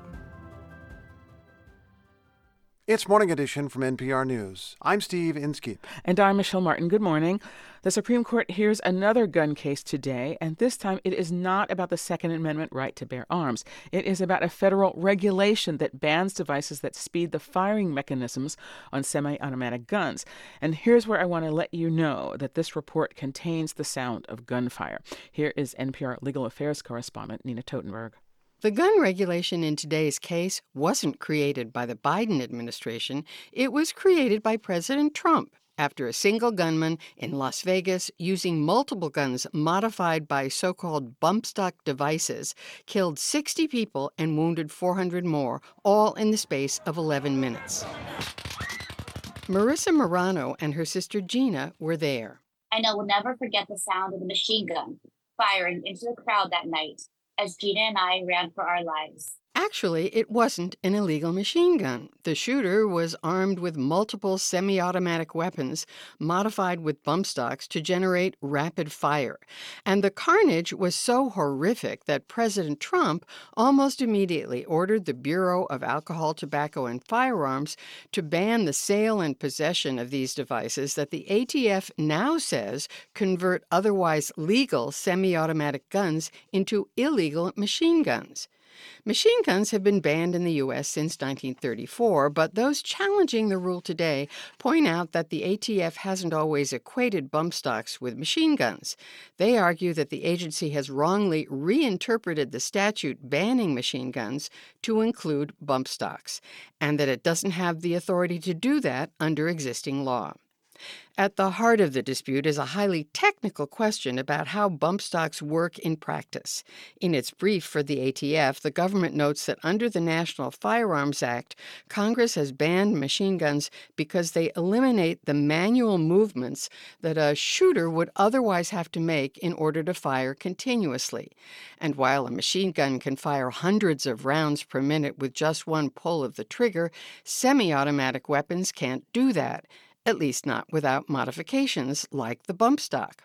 It's Morning Edition from NPR News. I'm Steve Inskeep. And I'm Michelle Martin. Good morning. The Supreme Court hears another gun case today, and this time it is not about the Second Amendment right to bear arms. It is about a federal regulation that bans devices that speed the firing mechanisms on semi automatic guns. And here's where I want to let you know that this report contains the sound of gunfire. Here is NPR legal affairs correspondent Nina Totenberg. The gun regulation in today's case wasn't created by the Biden administration, it was created by President Trump after a single gunman in Las Vegas using multiple guns modified by so called bump stock devices killed 60 people and wounded 400 more, all in the space of 11 minutes. Marissa Morano and her sister Gina were there. And I we'll never forget the sound of the machine gun firing into the crowd that night as Gina and I ran for our lives. Actually, it wasn't an illegal machine gun. The shooter was armed with multiple semi automatic weapons modified with bump stocks to generate rapid fire. And the carnage was so horrific that President Trump almost immediately ordered the Bureau of Alcohol, Tobacco, and Firearms to ban the sale and possession of these devices that the ATF now says convert otherwise legal semi automatic guns into illegal machine guns. Machine guns have been banned in the U.S. since 1934, but those challenging the rule today point out that the ATF hasn't always equated bump stocks with machine guns. They argue that the agency has wrongly reinterpreted the statute banning machine guns to include bump stocks, and that it doesn't have the authority to do that under existing law. At the heart of the dispute is a highly technical question about how bump stocks work in practice. In its brief for the ATF, the government notes that under the National Firearms Act, Congress has banned machine guns because they eliminate the manual movements that a shooter would otherwise have to make in order to fire continuously. And while a machine gun can fire hundreds of rounds per minute with just one pull of the trigger, semi automatic weapons can't do that at least not without modifications like the bump stock.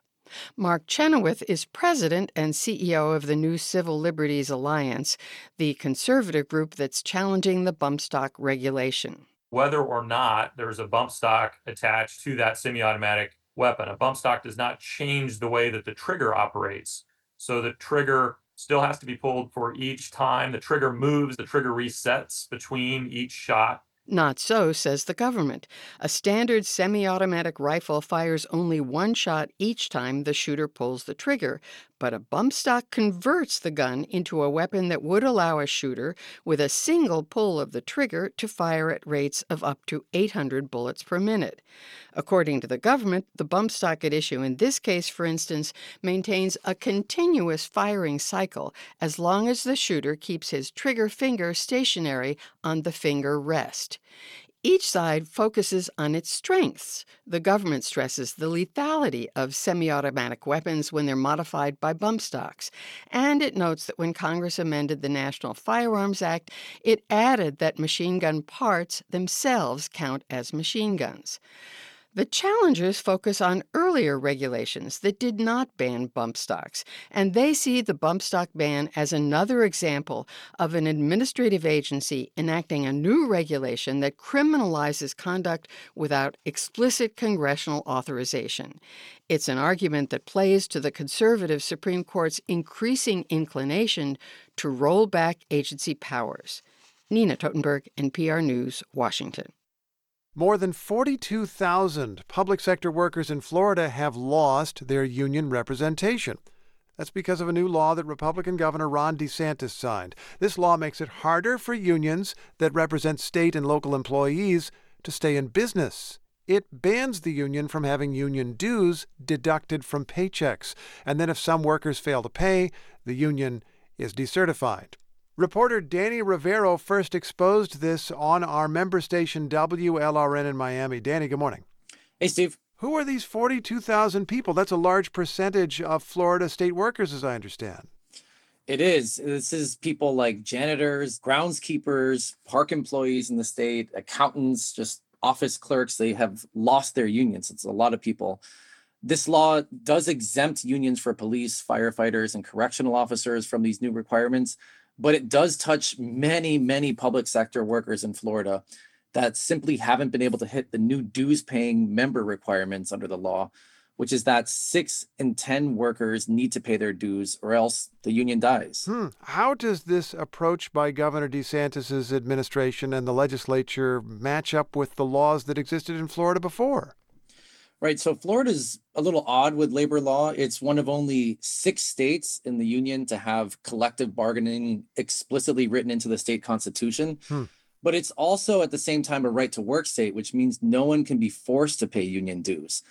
Mark Chenoweth is president and CEO of the New Civil Liberties Alliance, the conservative group that's challenging the bump stock regulation. Whether or not there's a bump stock attached to that semi automatic weapon, a bump stock does not change the way that the trigger operates. So the trigger still has to be pulled for each time. The trigger moves, the trigger resets between each shot. Not so, says the government. A standard semi automatic rifle fires only one shot each time the shooter pulls the trigger, but a bump stock converts the gun into a weapon that would allow a shooter, with a single pull of the trigger, to fire at rates of up to 800 bullets per minute. According to the government, the bump stock at issue in this case, for instance, maintains a continuous firing cycle as long as the shooter keeps his trigger finger stationary on the finger rest. Each side focuses on its strengths. The government stresses the lethality of semi automatic weapons when they're modified by bump stocks. And it notes that when Congress amended the National Firearms Act, it added that machine gun parts themselves count as machine guns. The challengers focus on earlier regulations that did not ban bump stocks, and they see the bump stock ban as another example of an administrative agency enacting a new regulation that criminalizes conduct without explicit congressional authorization. It's an argument that plays to the conservative Supreme Court's increasing inclination to roll back agency powers. Nina Totenberg, NPR News, Washington. More than 42,000 public sector workers in Florida have lost their union representation. That's because of a new law that Republican Governor Ron DeSantis signed. This law makes it harder for unions that represent state and local employees to stay in business. It bans the union from having union dues deducted from paychecks. And then if some workers fail to pay, the union is decertified. Reporter Danny Rivero first exposed this on our member station WLRN in Miami. Danny, good morning. Hey, Steve. Who are these 42,000 people? That's a large percentage of Florida state workers, as I understand. It is. This is people like janitors, groundskeepers, park employees in the state, accountants, just office clerks. They have lost their unions. It's a lot of people. This law does exempt unions for police, firefighters, and correctional officers from these new requirements but it does touch many, many public sector workers in Florida that simply haven't been able to hit the new dues paying member requirements under the law, which is that six in 10 workers need to pay their dues or else the union dies. Hmm. How does this approach by Governor DeSantis' administration and the legislature match up with the laws that existed in Florida before? Right. So Florida's a little odd with labor law. It's one of only six states in the union to have collective bargaining explicitly written into the state constitution. Hmm. But it's also at the same time a right to work state, which means no one can be forced to pay union dues.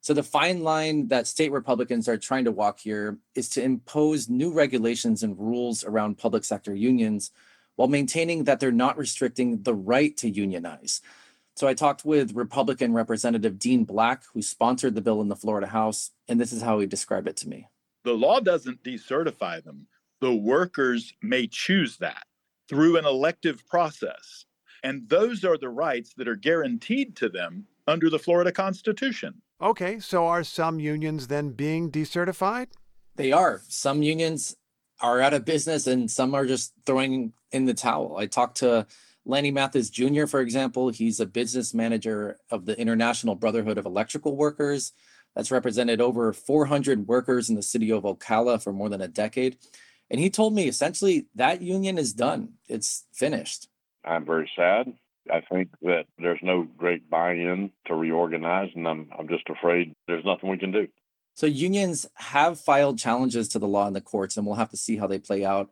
So the fine line that state Republicans are trying to walk here is to impose new regulations and rules around public sector unions while maintaining that they're not restricting the right to unionize. So I talked with Republican Representative Dean Black, who sponsored the bill in the Florida House, and this is how he described it to me. The law doesn't decertify them. The workers may choose that through an elective process. And those are the rights that are guaranteed to them under the Florida Constitution. Okay, so are some unions then being decertified? They are. Some unions are out of business and some are just throwing in the towel. I talked to Lanny Mathis Jr., for example, he's a business manager of the International Brotherhood of Electrical Workers. That's represented over 400 workers in the city of Ocala for more than a decade. And he told me essentially that union is done, it's finished. I'm very sad. I think that there's no great buy in to reorganize, and I'm, I'm just afraid there's nothing we can do. So, unions have filed challenges to the law in the courts, and we'll have to see how they play out.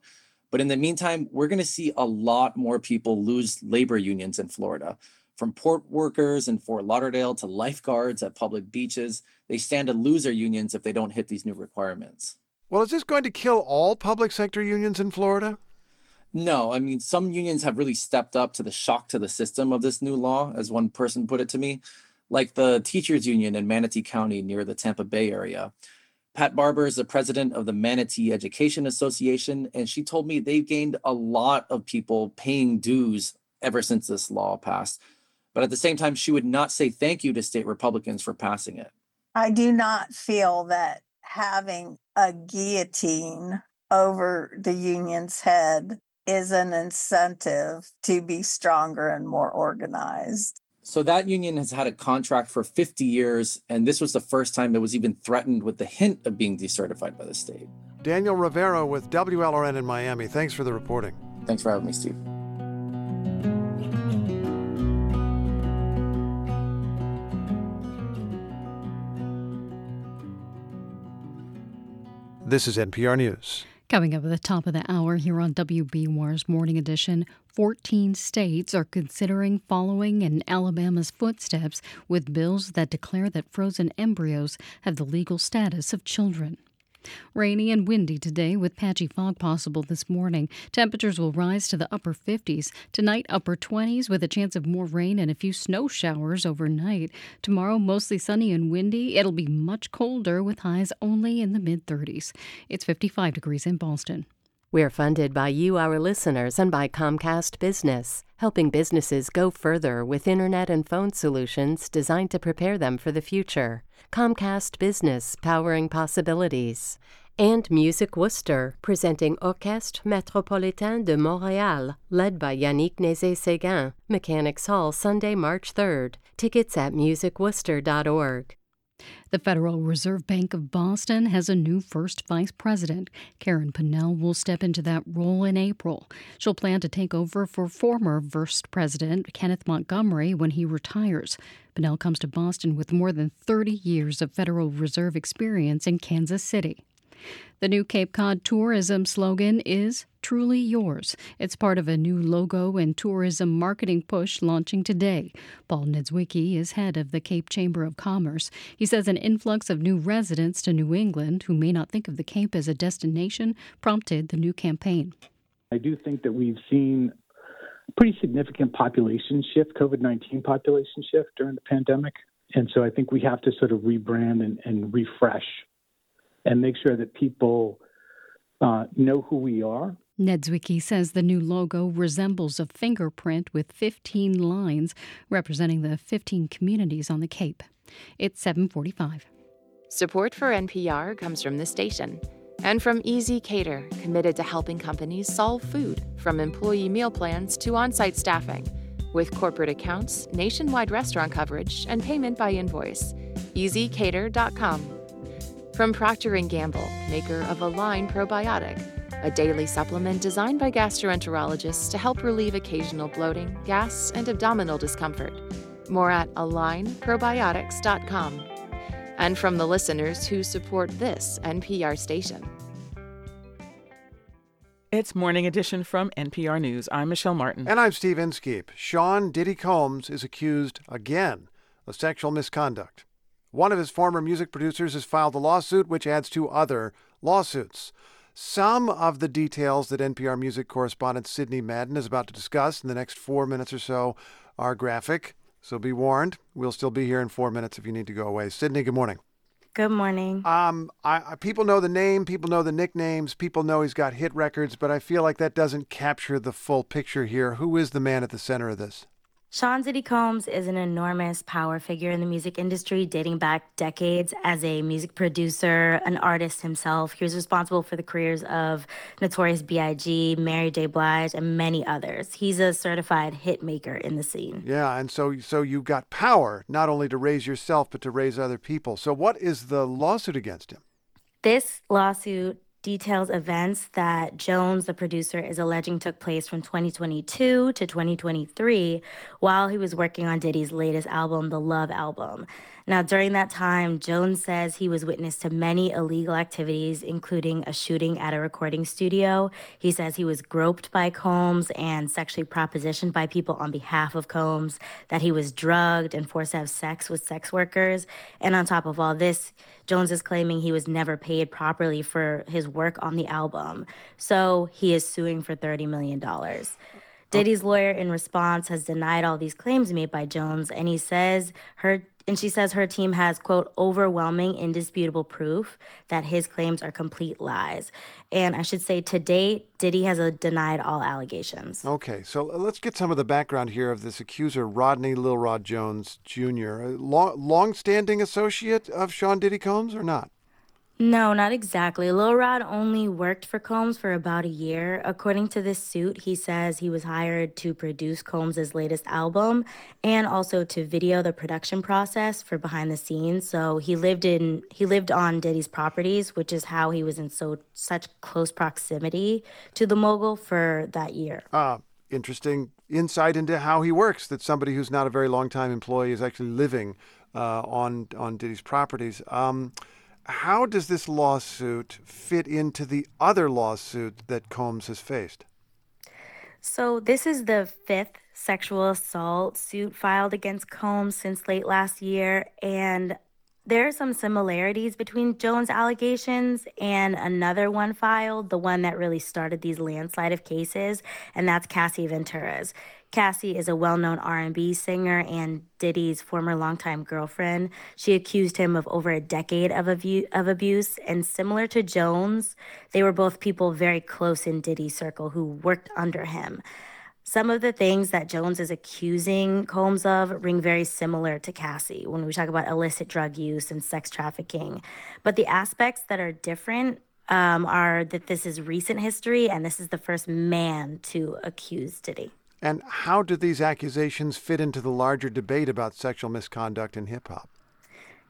But in the meantime, we're going to see a lot more people lose labor unions in Florida. From port workers in Fort Lauderdale to lifeguards at public beaches, they stand to lose their unions if they don't hit these new requirements. Well, is this going to kill all public sector unions in Florida? No, I mean, some unions have really stepped up to the shock to the system of this new law, as one person put it to me, like the teachers union in Manatee County near the Tampa Bay area. Pat Barber is the president of the Manatee Education Association, and she told me they've gained a lot of people paying dues ever since this law passed. But at the same time, she would not say thank you to state Republicans for passing it. I do not feel that having a guillotine over the union's head is an incentive to be stronger and more organized. So that union has had a contract for 50 years, and this was the first time it was even threatened with the hint of being decertified by the state. Daniel Rivero with WLRN in Miami. Thanks for the reporting. Thanks for having me, Steve. This is NPR News. Coming up at the top of the hour here on WBUR's Morning Edition, 14 states are considering following in Alabama's footsteps with bills that declare that frozen embryos have the legal status of children. Rainy and windy today with patchy fog possible this morning. Temperatures will rise to the upper 50s. Tonight, upper 20s with a chance of more rain and a few snow showers overnight. Tomorrow, mostly sunny and windy. It'll be much colder with highs only in the mid 30s. It's 55 degrees in Boston. We're funded by you, our listeners, and by Comcast Business, helping businesses go further with internet and phone solutions designed to prepare them for the future. Comcast Business, powering possibilities. And Music Worcester, presenting Orchestre Métropolitain de Montréal, led by Yannick Nézet-Séguin, Mechanics Hall, Sunday, March 3rd. Tickets at musicworcester.org. The Federal Reserve Bank of Boston has a new first vice president. Karen Pennell will step into that role in April. She'll plan to take over for former first president Kenneth Montgomery when he retires. Pennell comes to Boston with more than 30 years of Federal Reserve experience in Kansas City. The new Cape Cod tourism slogan is Truly Yours. It's part of a new logo and tourism marketing push launching today. Paul Niedzwiecki is head of the Cape Chamber of Commerce. He says an influx of new residents to New England who may not think of the Cape as a destination prompted the new campaign. I do think that we've seen pretty significant population shift, COVID 19 population shift during the pandemic. And so I think we have to sort of rebrand and, and refresh and make sure that people uh, know who we are. Niedzwiecki says the new logo resembles a fingerprint with 15 lines representing the 15 communities on the Cape. It's 745. Support for NPR comes from the station and from ezCater, committed to helping companies solve food, from employee meal plans to on site staffing, with corporate accounts, nationwide restaurant coverage, and payment by invoice. ezCater.com. From Procter & Gamble, maker of Align Probiotic, a daily supplement designed by gastroenterologists to help relieve occasional bloating, gas, and abdominal discomfort. More at alignprobiotics.com. And from the listeners who support this NPR station. It's Morning Edition from NPR News. I'm Michelle Martin. And I'm Steve Inskeep. Sean Diddy Combs is accused again of sexual misconduct. One of his former music producers has filed a lawsuit, which adds to other lawsuits. Some of the details that NPR music correspondent Sydney Madden is about to discuss in the next four minutes or so are graphic. So be warned, we'll still be here in four minutes if you need to go away. Sydney, good morning. Good morning. Um, I, I, people know the name, people know the nicknames, people know he's got hit records, but I feel like that doesn't capture the full picture here. Who is the man at the center of this? Sean Diddy Combs is an enormous power figure in the music industry, dating back decades as a music producer, an artist himself. He was responsible for the careers of Notorious B.I.G., Mary J. Blige, and many others. He's a certified hit maker in the scene. Yeah, and so so you got power not only to raise yourself but to raise other people. So what is the lawsuit against him? This lawsuit details events that Jones, the producer, is alleging took place from 2022 to 2023 while he was working on Diddy's latest album, the Love album. Now, during that time, Jones says he was witness to many illegal activities, including a shooting at a recording studio. He says he was groped by Combs and sexually propositioned by people on behalf of Combs, that he was drugged and forced to have sex with sex workers. And on top of all this, Jones is claiming he was never paid properly for his work on the album. So he is suing for $30 million. Oh. Diddy's lawyer, in response, has denied all these claims made by Jones, and he says her and she says her team has, quote, overwhelming, indisputable proof that his claims are complete lies. And I should say, to date, Diddy has uh, denied all allegations. Okay, so uh, let's get some of the background here of this accuser, Rodney Lil Rod Jones Jr., a long, long-standing associate of Sean Diddy Combs or not? No, not exactly. Lil Rod only worked for Combs for about a year. According to this suit, he says he was hired to produce Combs' latest album and also to video the production process for behind the scenes. So he lived in he lived on Diddy's properties, which is how he was in so such close proximity to the mogul for that year. Uh, interesting insight into how he works. That somebody who's not a very long time employee is actually living uh, on on Diddy's properties. Um, how does this lawsuit fit into the other lawsuit that Combs has faced? So, this is the fifth sexual assault suit filed against Combs since late last year. And there are some similarities between Jones' allegations and another one filed, the one that really started these landslide of cases, and that's Cassie Ventura's. Cassie is a well-known R&B singer and Diddy's former longtime girlfriend. She accused him of over a decade of, abu- of abuse, and similar to Jones, they were both people very close in Diddy's circle who worked under him. Some of the things that Jones is accusing Combs of ring very similar to Cassie when we talk about illicit drug use and sex trafficking. But the aspects that are different um, are that this is recent history and this is the first man to accuse Diddy. And how do these accusations fit into the larger debate about sexual misconduct in hip hop?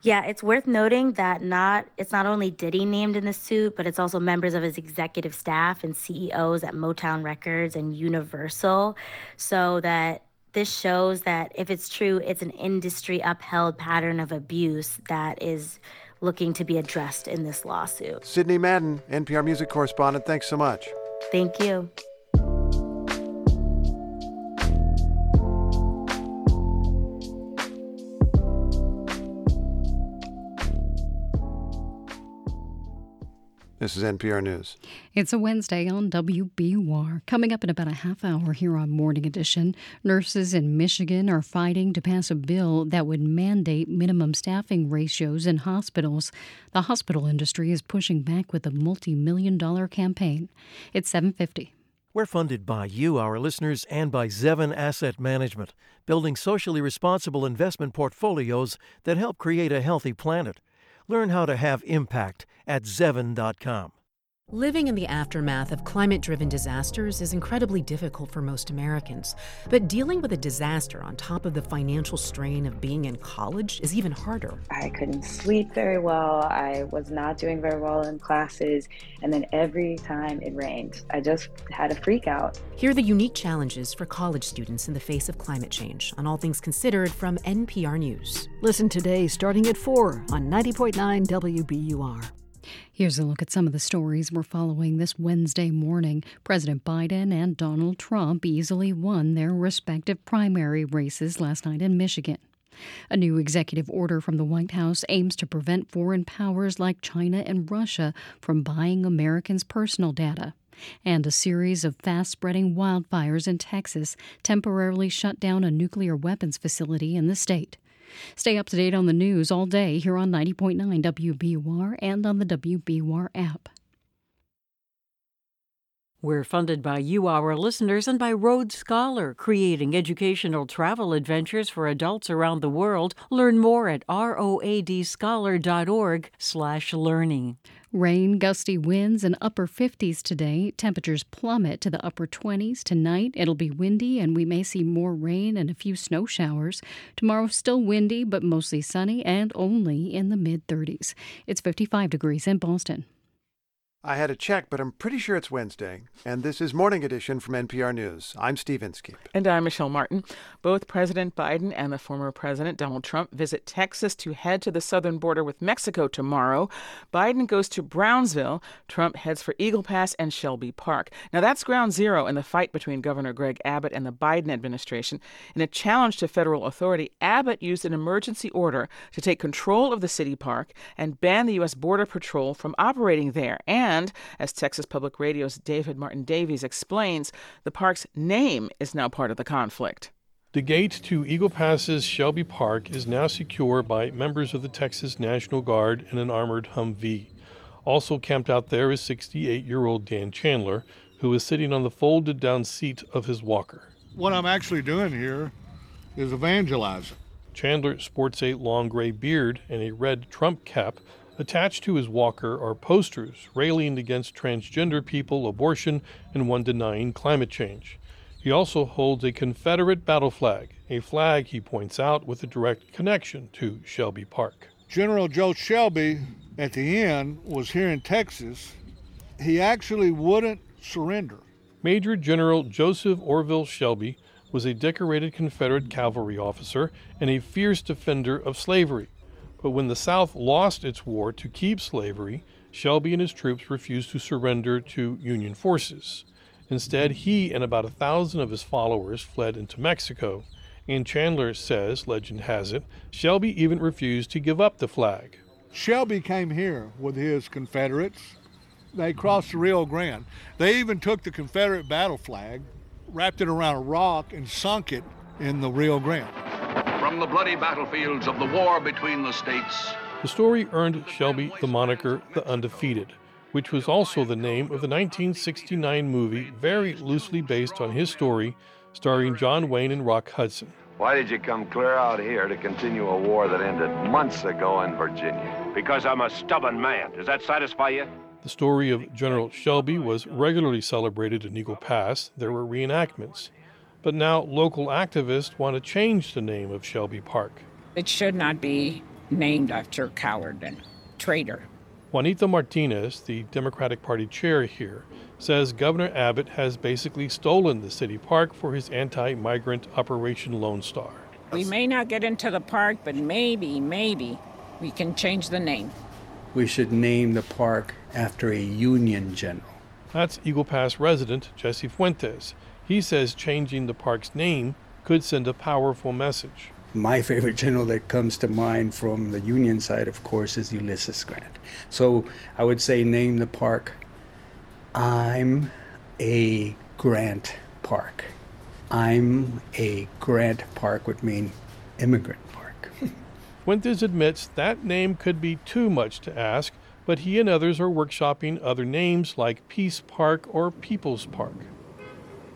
Yeah, it's worth noting that not it's not only Diddy named in the suit, but it's also members of his executive staff and CEOs at Motown Records and Universal. So that this shows that if it's true, it's an industry upheld pattern of abuse that is looking to be addressed in this lawsuit. Sydney Madden, NPR music correspondent, thanks so much. Thank you. This is NPR News. It's a Wednesday on WBUR. Coming up in about a half hour here on Morning Edition, nurses in Michigan are fighting to pass a bill that would mandate minimum staffing ratios in hospitals. The hospital industry is pushing back with a multi-million dollar campaign. It's 750. We're funded by you, our listeners, and by Zevin Asset Management, building socially responsible investment portfolios that help create a healthy planet. Learn how to have impact at Zevin.com. Living in the aftermath of climate driven disasters is incredibly difficult for most Americans. But dealing with a disaster on top of the financial strain of being in college is even harder. I couldn't sleep very well. I was not doing very well in classes. And then every time it rained, I just had a freak out. Hear the unique challenges for college students in the face of climate change on All Things Considered from NPR News. Listen today starting at 4 on 90.9 WBUR. Here's a look at some of the stories we're following this Wednesday morning. President Biden and Donald Trump easily won their respective primary races last night in Michigan. A new executive order from the White House aims to prevent foreign powers like China and Russia from buying Americans' personal data. And a series of fast spreading wildfires in Texas temporarily shut down a nuclear weapons facility in the state. Stay up to date on the news all day here on 90.9 WBUR and on the WBUR app. We're funded by you, our listeners, and by Road Scholar, creating educational travel adventures for adults around the world. Learn more at roadscholar.org/learning. Rain, gusty winds, and upper 50s today. Temperatures plummet to the upper 20s. Tonight, it'll be windy, and we may see more rain and a few snow showers. Tomorrow, still windy, but mostly sunny and only in the mid 30s. It's 55 degrees in Boston. I had to check, but I'm pretty sure it's Wednesday. And this is Morning Edition from NPR News. I'm Steve Inskeep. And I'm Michelle Martin. Both President Biden and the former President Donald Trump visit Texas to head to the southern border with Mexico tomorrow. Biden goes to Brownsville. Trump heads for Eagle Pass and Shelby Park. Now, that's ground zero in the fight between Governor Greg Abbott and the Biden administration. In a challenge to federal authority, Abbott used an emergency order to take control of the city park and ban the U.S. Border Patrol from operating there. And and, as Texas Public Radio's David Martin Davies explains, the park's name is now part of the conflict. The gate to Eagle Pass's Shelby Park is now secure by members of the Texas National Guard in an armored Humvee. Also camped out there is 68 year old Dan Chandler, who is sitting on the folded down seat of his walker. What I'm actually doing here is evangelizing. Chandler sports a long gray beard and a red Trump cap Attached to his walker are posters railing against transgender people, abortion, and one denying climate change. He also holds a Confederate battle flag, a flag he points out with a direct connection to Shelby Park. General Joe Shelby at the end was here in Texas. He actually wouldn't surrender. Major General Joseph Orville Shelby was a decorated Confederate cavalry officer and a fierce defender of slavery. But when the South lost its war to keep slavery, Shelby and his troops refused to surrender to Union forces. Instead, he and about a thousand of his followers fled into Mexico. And Chandler says, legend has it, Shelby even refused to give up the flag. Shelby came here with his Confederates. They crossed the Rio Grande. They even took the Confederate battle flag wrapped it around a rock, and sunk it in the Rio Grande. From the bloody battlefields of the war between the states. The story earned Shelby the moniker The Undefeated, which was also the name of the 1969 movie very loosely based on his story, starring John Wayne and Rock Hudson. Why did you come clear out here to continue a war that ended months ago in Virginia? Because I'm a stubborn man. Does that satisfy you? The story of General Shelby was regularly celebrated in Eagle Pass. There were reenactments. But now local activists want to change the name of Shelby Park. It should not be named after a coward and traitor. Juanita Martinez, the Democratic Party chair here, says Governor Abbott has basically stolen the city park for his anti migrant Operation Lone Star. We may not get into the park, but maybe, maybe we can change the name. We should name the park after a Union general. That's Eagle Pass resident Jesse Fuentes. He says changing the park's name could send a powerful message. My favorite general that comes to mind from the Union side, of course, is Ulysses Grant. So I would say name the park I'm a Grant Park. I'm a Grant Park would mean immigrant park. Fuentes admits that name could be too much to ask, but he and others are workshopping other names like Peace Park or People's Park.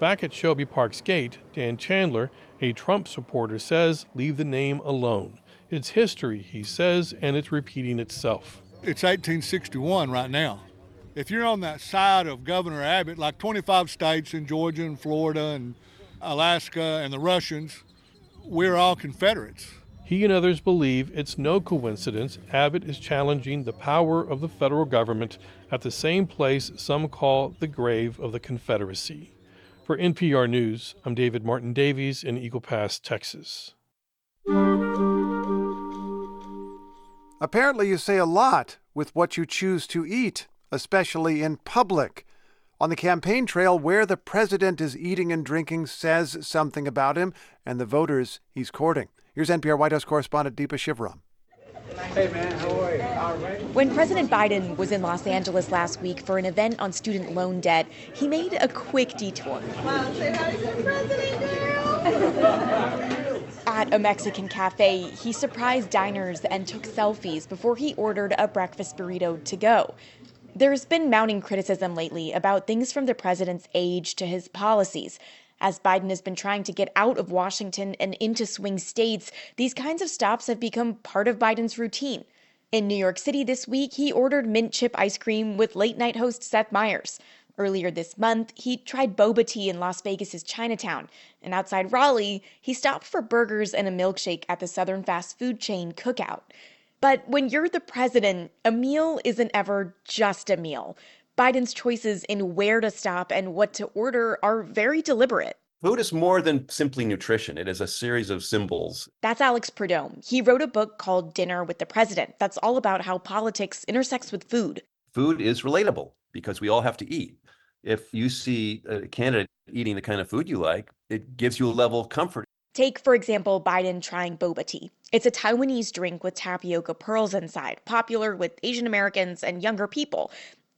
Back at Shelby Park's gate, Dan Chandler, a Trump supporter, says leave the name alone. It's history, he says, and it's repeating itself. It's 1861 right now. If you're on that side of Governor Abbott, like 25 states in Georgia and Florida and Alaska and the Russians, we're all Confederates. He and others believe it's no coincidence Abbott is challenging the power of the federal government at the same place some call the grave of the Confederacy. For NPR News, I'm David Martin Davies in Eagle Pass, Texas. Apparently, you say a lot with what you choose to eat, especially in public. On the campaign trail, where the president is eating and drinking says something about him and the voters he's courting. Here's NPR White House correspondent Deepa Shivaram. Hey man, how are you? All right. When President Biden was in Los Angeles last week for an event on student loan debt, he made a quick detour. Wow, say hi to president, girl. At a Mexican cafe, he surprised diners and took selfies before he ordered a breakfast burrito to go. There's been mounting criticism lately about things from the president's age to his policies. As Biden has been trying to get out of Washington and into swing states, these kinds of stops have become part of Biden's routine. In New York City this week, he ordered mint chip ice cream with late night host Seth Meyers. Earlier this month, he tried boba tea in Las Vegas's Chinatown. And outside Raleigh, he stopped for burgers and a milkshake at the Southern fast food chain Cookout. But when you're the president, a meal isn't ever just a meal. Biden's choices in where to stop and what to order are very deliberate. Food is more than simply nutrition. It is a series of symbols. That's Alex Prud'homme. He wrote a book called Dinner with the President that's all about how politics intersects with food. Food is relatable because we all have to eat. If you see a candidate eating the kind of food you like, it gives you a level of comfort. Take, for example, Biden trying boba tea. It's a Taiwanese drink with tapioca pearls inside, popular with Asian Americans and younger people.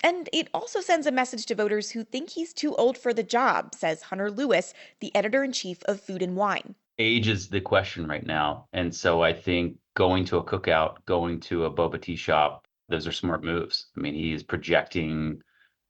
And it also sends a message to voters who think he's too old for the job, says Hunter Lewis, the editor in chief of Food and Wine. Age is the question right now. And so I think going to a cookout, going to a boba tea shop, those are smart moves. I mean, he is projecting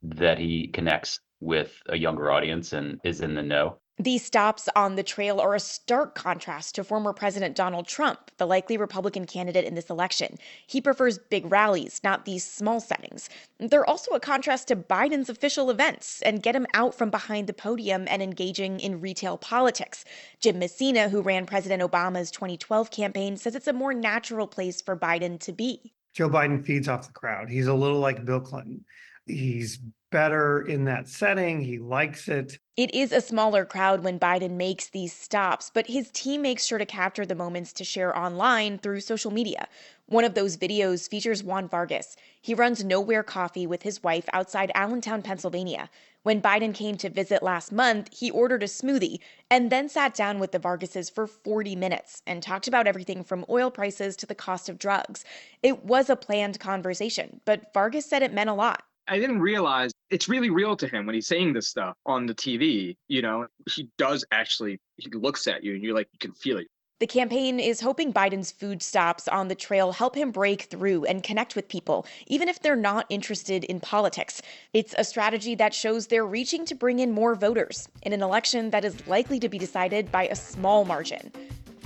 that he connects with a younger audience and is in the know. These stops on the trail are a stark contrast to former President Donald Trump, the likely Republican candidate in this election. He prefers big rallies, not these small settings. They're also a contrast to Biden's official events and get him out from behind the podium and engaging in retail politics. Jim Messina, who ran President Obama's 2012 campaign, says it's a more natural place for Biden to be. Joe Biden feeds off the crowd. He's a little like Bill Clinton. He's better in that setting. He likes it. It is a smaller crowd when Biden makes these stops, but his team makes sure to capture the moments to share online through social media. One of those videos features Juan Vargas. He runs Nowhere Coffee with his wife outside Allentown, Pennsylvania. When Biden came to visit last month, he ordered a smoothie and then sat down with the Vargases for 40 minutes and talked about everything from oil prices to the cost of drugs. It was a planned conversation, but Vargas said it meant a lot. I didn't realize it's really real to him when he's saying this stuff on the TV. You know, he does actually, he looks at you and you're like, you can feel it. The campaign is hoping Biden's food stops on the trail help him break through and connect with people, even if they're not interested in politics. It's a strategy that shows they're reaching to bring in more voters in an election that is likely to be decided by a small margin.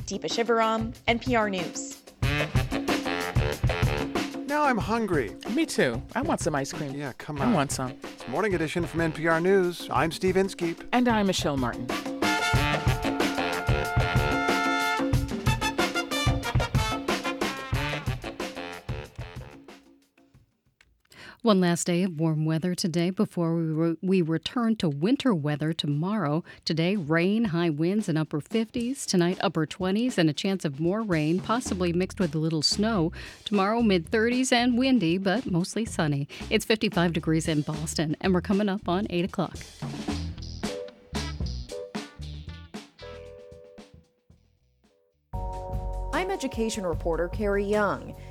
Deepa Shivaram, NPR News. Now I'm hungry. Me too. I want some ice cream. Yeah, come on. I want some. It's Morning Edition from NPR News. I'm Steve Inskeep. And I'm Michelle Martin. One last day of warm weather today before we, re- we return to winter weather tomorrow. Today, rain, high winds, and upper 50s. Tonight, upper 20s, and a chance of more rain, possibly mixed with a little snow. Tomorrow, mid 30s and windy, but mostly sunny. It's 55 degrees in Boston, and we're coming up on 8 o'clock. I'm education reporter Carrie Jung,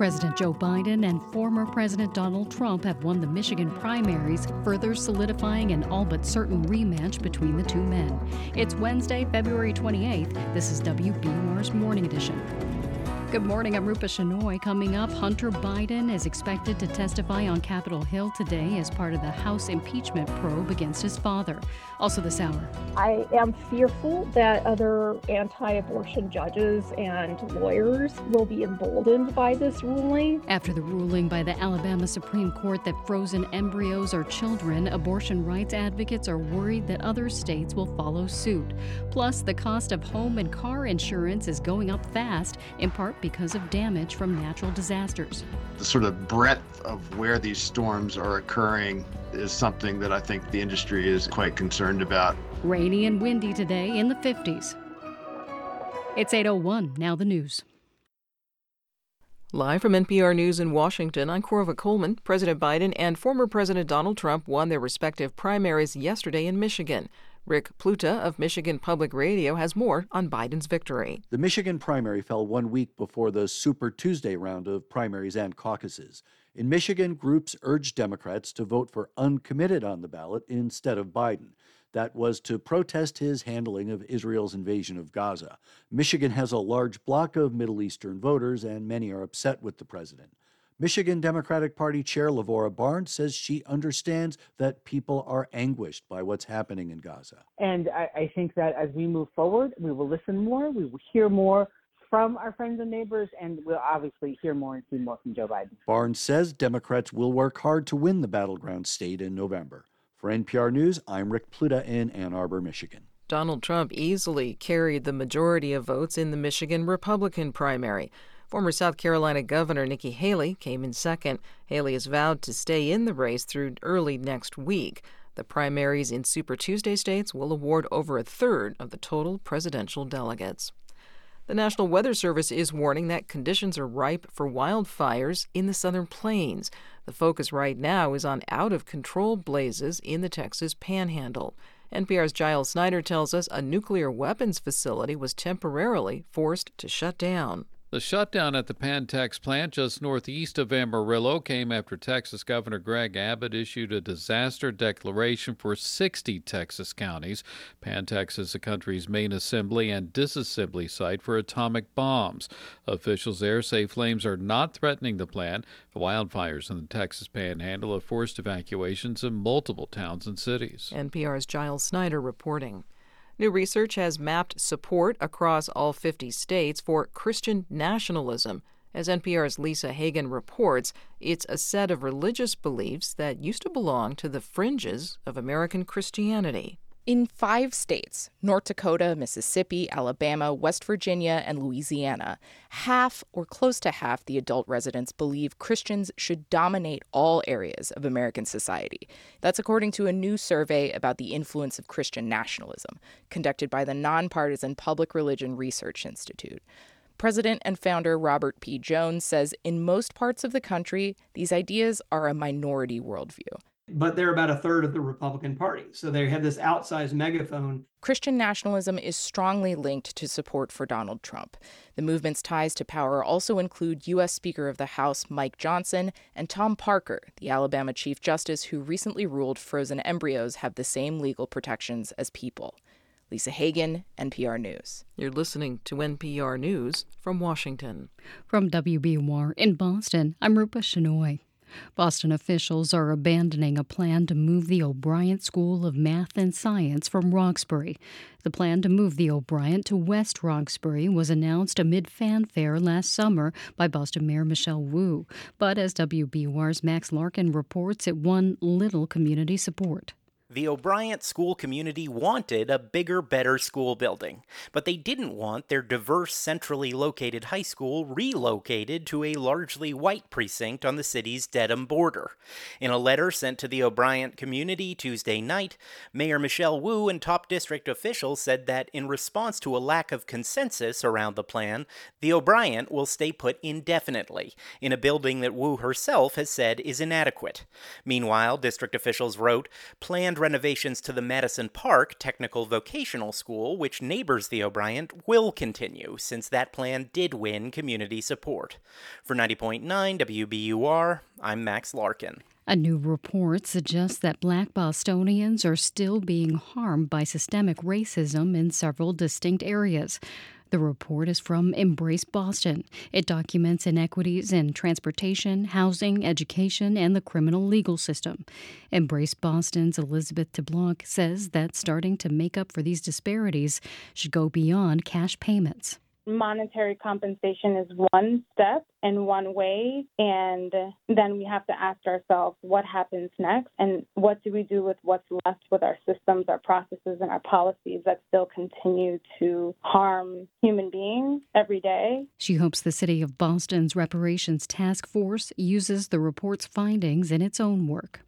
President Joe Biden and former President Donald Trump have won the Michigan primaries, further solidifying an all but certain rematch between the two men. It's Wednesday, February 28th. This is WBUR's Morning Edition. Good morning. I'm Rupa Shenoy. Coming up, Hunter Biden is expected to testify on Capitol Hill today as part of the House impeachment probe against his father. Also, this hour. I am fearful that other anti abortion judges and lawyers will be emboldened by this ruling. After the ruling by the Alabama Supreme Court that frozen embryos are children, abortion rights advocates are worried that other states will follow suit. Plus, the cost of home and car insurance is going up fast, in part because of damage from natural disasters. The sort of breadth of where these storms are occurring is something that I think the industry is quite concerned about. Rainy and windy today in the 50s. It's 801, now the news. Live from NPR News in Washington, I'm Korva Coleman. President Biden and former President Donald Trump won their respective primaries yesterday in Michigan. Rick Pluta of Michigan Public Radio has more on Biden's victory. The Michigan primary fell one week before the Super Tuesday round of primaries and caucuses. In Michigan, groups urged Democrats to vote for uncommitted on the ballot instead of Biden. That was to protest his handling of Israel's invasion of Gaza. Michigan has a large block of Middle Eastern voters, and many are upset with the president. Michigan Democratic Party Chair Lavora Barnes says she understands that people are anguished by what's happening in Gaza. And I, I think that as we move forward, we will listen more, we will hear more from our friends and neighbors, and we'll obviously hear more and see more from Joe Biden. Barnes says Democrats will work hard to win the battleground state in November. For NPR News, I'm Rick Pluta in Ann Arbor, Michigan. Donald Trump easily carried the majority of votes in the Michigan Republican primary. Former South Carolina Governor Nikki Haley came in second. Haley has vowed to stay in the race through early next week. The primaries in Super Tuesday states will award over a third of the total presidential delegates. The National Weather Service is warning that conditions are ripe for wildfires in the southern plains. The focus right now is on out of control blazes in the Texas panhandle. NPR's Giles Snyder tells us a nuclear weapons facility was temporarily forced to shut down. The shutdown at the Pantex plant just northeast of Amarillo came after Texas Governor Greg Abbott issued a disaster declaration for 60 Texas counties. Pantex is the country's main assembly and disassembly site for atomic bombs. Officials there say flames are not threatening the plant. The wildfires in the Texas panhandle have forced evacuations in multiple towns and cities. NPR's Giles Snyder reporting. New research has mapped support across all 50 states for Christian nationalism. As NPR's Lisa Hagen reports, it's a set of religious beliefs that used to belong to the fringes of American Christianity. In five states North Dakota, Mississippi, Alabama, West Virginia, and Louisiana half or close to half the adult residents believe Christians should dominate all areas of American society. That's according to a new survey about the influence of Christian nationalism conducted by the nonpartisan Public Religion Research Institute. President and founder Robert P. Jones says in most parts of the country, these ideas are a minority worldview but they're about a third of the Republican Party. So they have this outsized megaphone. Christian nationalism is strongly linked to support for Donald Trump. The movement's ties to power also include U.S. Speaker of the House Mike Johnson and Tom Parker, the Alabama Chief Justice who recently ruled frozen embryos have the same legal protections as people. Lisa Hagen, NPR News. You're listening to NPR News from Washington. From WBUR in Boston, I'm Rupa Shenoy. Boston officials are abandoning a plan to move the O'Bryant School of Math and Science from Roxbury. The plan to move the O'Bryant to West Roxbury was announced amid fanfare last summer by Boston Mayor Michelle Wu, but as WBUR's Max Larkin reports, it won little community support. The O'Bryant school community wanted a bigger, better school building, but they didn't want their diverse, centrally located high school relocated to a largely white precinct on the city's Dedham border. In a letter sent to the O'Bryant community Tuesday night, Mayor Michelle Wu and top district officials said that in response to a lack of consensus around the plan, the O'Bryant will stay put indefinitely in a building that Wu herself has said is inadequate. Meanwhile, district officials wrote, planned renovations to the Madison Park Technical Vocational School, which neighbors the O'Bryant, will continue since that plan did win community support. For 90.9 WBUR, I'm Max Larkin. A new report suggests that black Bostonians are still being harmed by systemic racism in several distinct areas. The report is from Embrace Boston. It documents inequities in transportation, housing, education, and the criminal legal system. Embrace Boston's Elizabeth DeBlanc says that starting to make up for these disparities should go beyond cash payments monetary compensation is one step and one way. And then we have to ask ourselves what happens next and what do we do with what's left with our systems, our processes, and our policies that still continue to harm human beings every day. She hopes the City of Boston's Reparations Task Force uses the report's findings in its own work.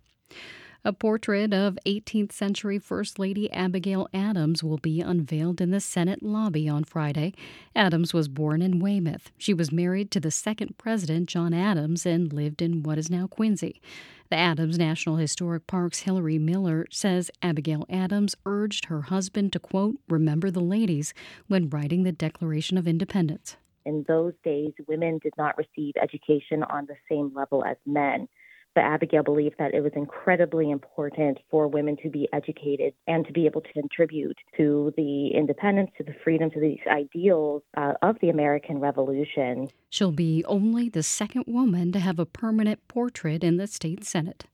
A portrait of 18th century First Lady Abigail Adams will be unveiled in the Senate lobby on Friday. Adams was born in Weymouth. She was married to the second president, John Adams, and lived in what is now Quincy. The Adams National Historic Park's Hillary Miller says Abigail Adams urged her husband to, quote, remember the ladies when writing the Declaration of Independence. In those days, women did not receive education on the same level as men but Abigail believed that it was incredibly important for women to be educated and to be able to contribute to the independence, to the freedom, to these ideals uh, of the American Revolution. She'll be only the second woman to have a permanent portrait in the state Senate.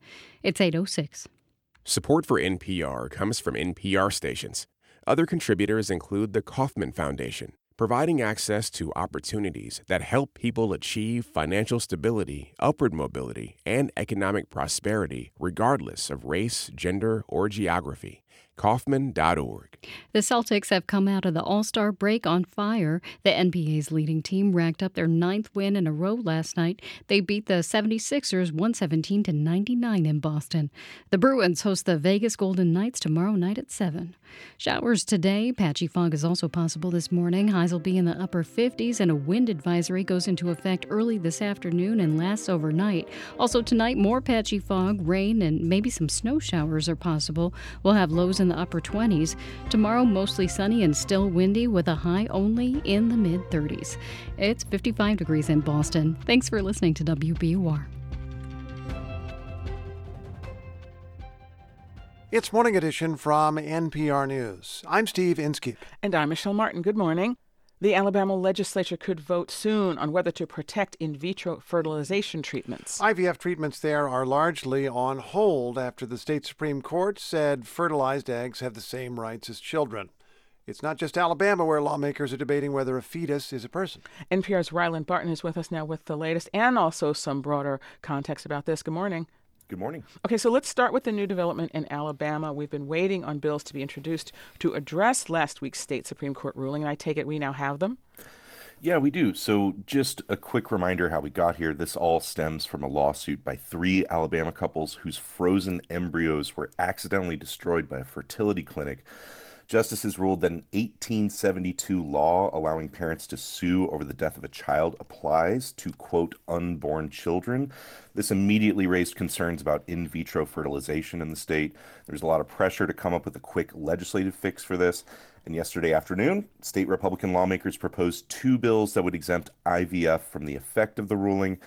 It's 806. Support for NPR comes from NPR stations. Other contributors include the Kauffman Foundation providing access to opportunities that help people achieve financial stability, upward mobility, and economic prosperity regardless of race, gender, or geography. Kauffman.org. The Celtics have come out of the All Star break on fire. The NBA's leading team racked up their ninth win in a row last night. They beat the 76ers 117 to 99 in Boston. The Bruins host the Vegas Golden Knights tomorrow night at 7. Showers today. Patchy fog is also possible this morning. Highs will be in the upper 50s, and a wind advisory goes into effect early this afternoon and lasts overnight. Also, tonight, more patchy fog, rain, and maybe some snow showers are possible. We'll have lows in in the upper 20s. Tomorrow, mostly sunny and still windy with a high only in the mid 30s. It's 55 degrees in Boston. Thanks for listening to WBUR. It's Morning Edition from NPR News. I'm Steve Inskeep. And I'm Michelle Martin. Good morning. The Alabama legislature could vote soon on whether to protect in vitro fertilization treatments. IVF treatments there are largely on hold after the state Supreme Court said fertilized eggs have the same rights as children. It's not just Alabama where lawmakers are debating whether a fetus is a person. NPR's Ryland Barton is with us now with the latest and also some broader context about this. Good morning. Good morning. Okay, so let's start with the new development in Alabama. We've been waiting on bills to be introduced to address last week's state Supreme Court ruling, and I take it we now have them? Yeah, we do. So, just a quick reminder how we got here. This all stems from a lawsuit by three Alabama couples whose frozen embryos were accidentally destroyed by a fertility clinic Justices ruled that an 1872 law allowing parents to sue over the death of a child applies to, quote, unborn children. This immediately raised concerns about in vitro fertilization in the state. There's a lot of pressure to come up with a quick legislative fix for this. And yesterday afternoon, state Republican lawmakers proposed two bills that would exempt IVF from the effect of the ruling.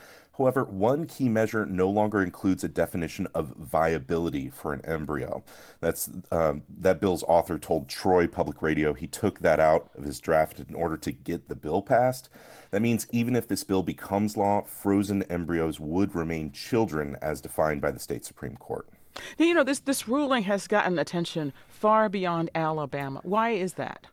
However, one key measure no longer includes a definition of viability for an embryo. That's um, that bill's author told Troy Public Radio he took that out of his draft in order to get the bill passed. That means even if this bill becomes law, frozen embryos would remain children as defined by the state Supreme Court. Now, you know, this, this ruling has gotten attention far beyond Alabama. Why is that?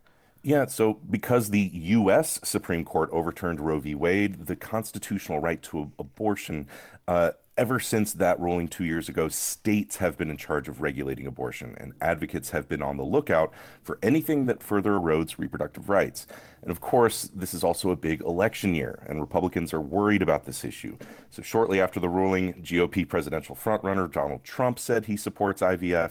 Yeah, so because the U.S. Supreme Court overturned Roe v. Wade, the constitutional right to abortion, uh, ever since that ruling two years ago, states have been in charge of regulating abortion, and advocates have been on the lookout for anything that further erodes reproductive rights. And of course, this is also a big election year, and Republicans are worried about this issue. So, shortly after the ruling, GOP presidential frontrunner Donald Trump said he supports IVF.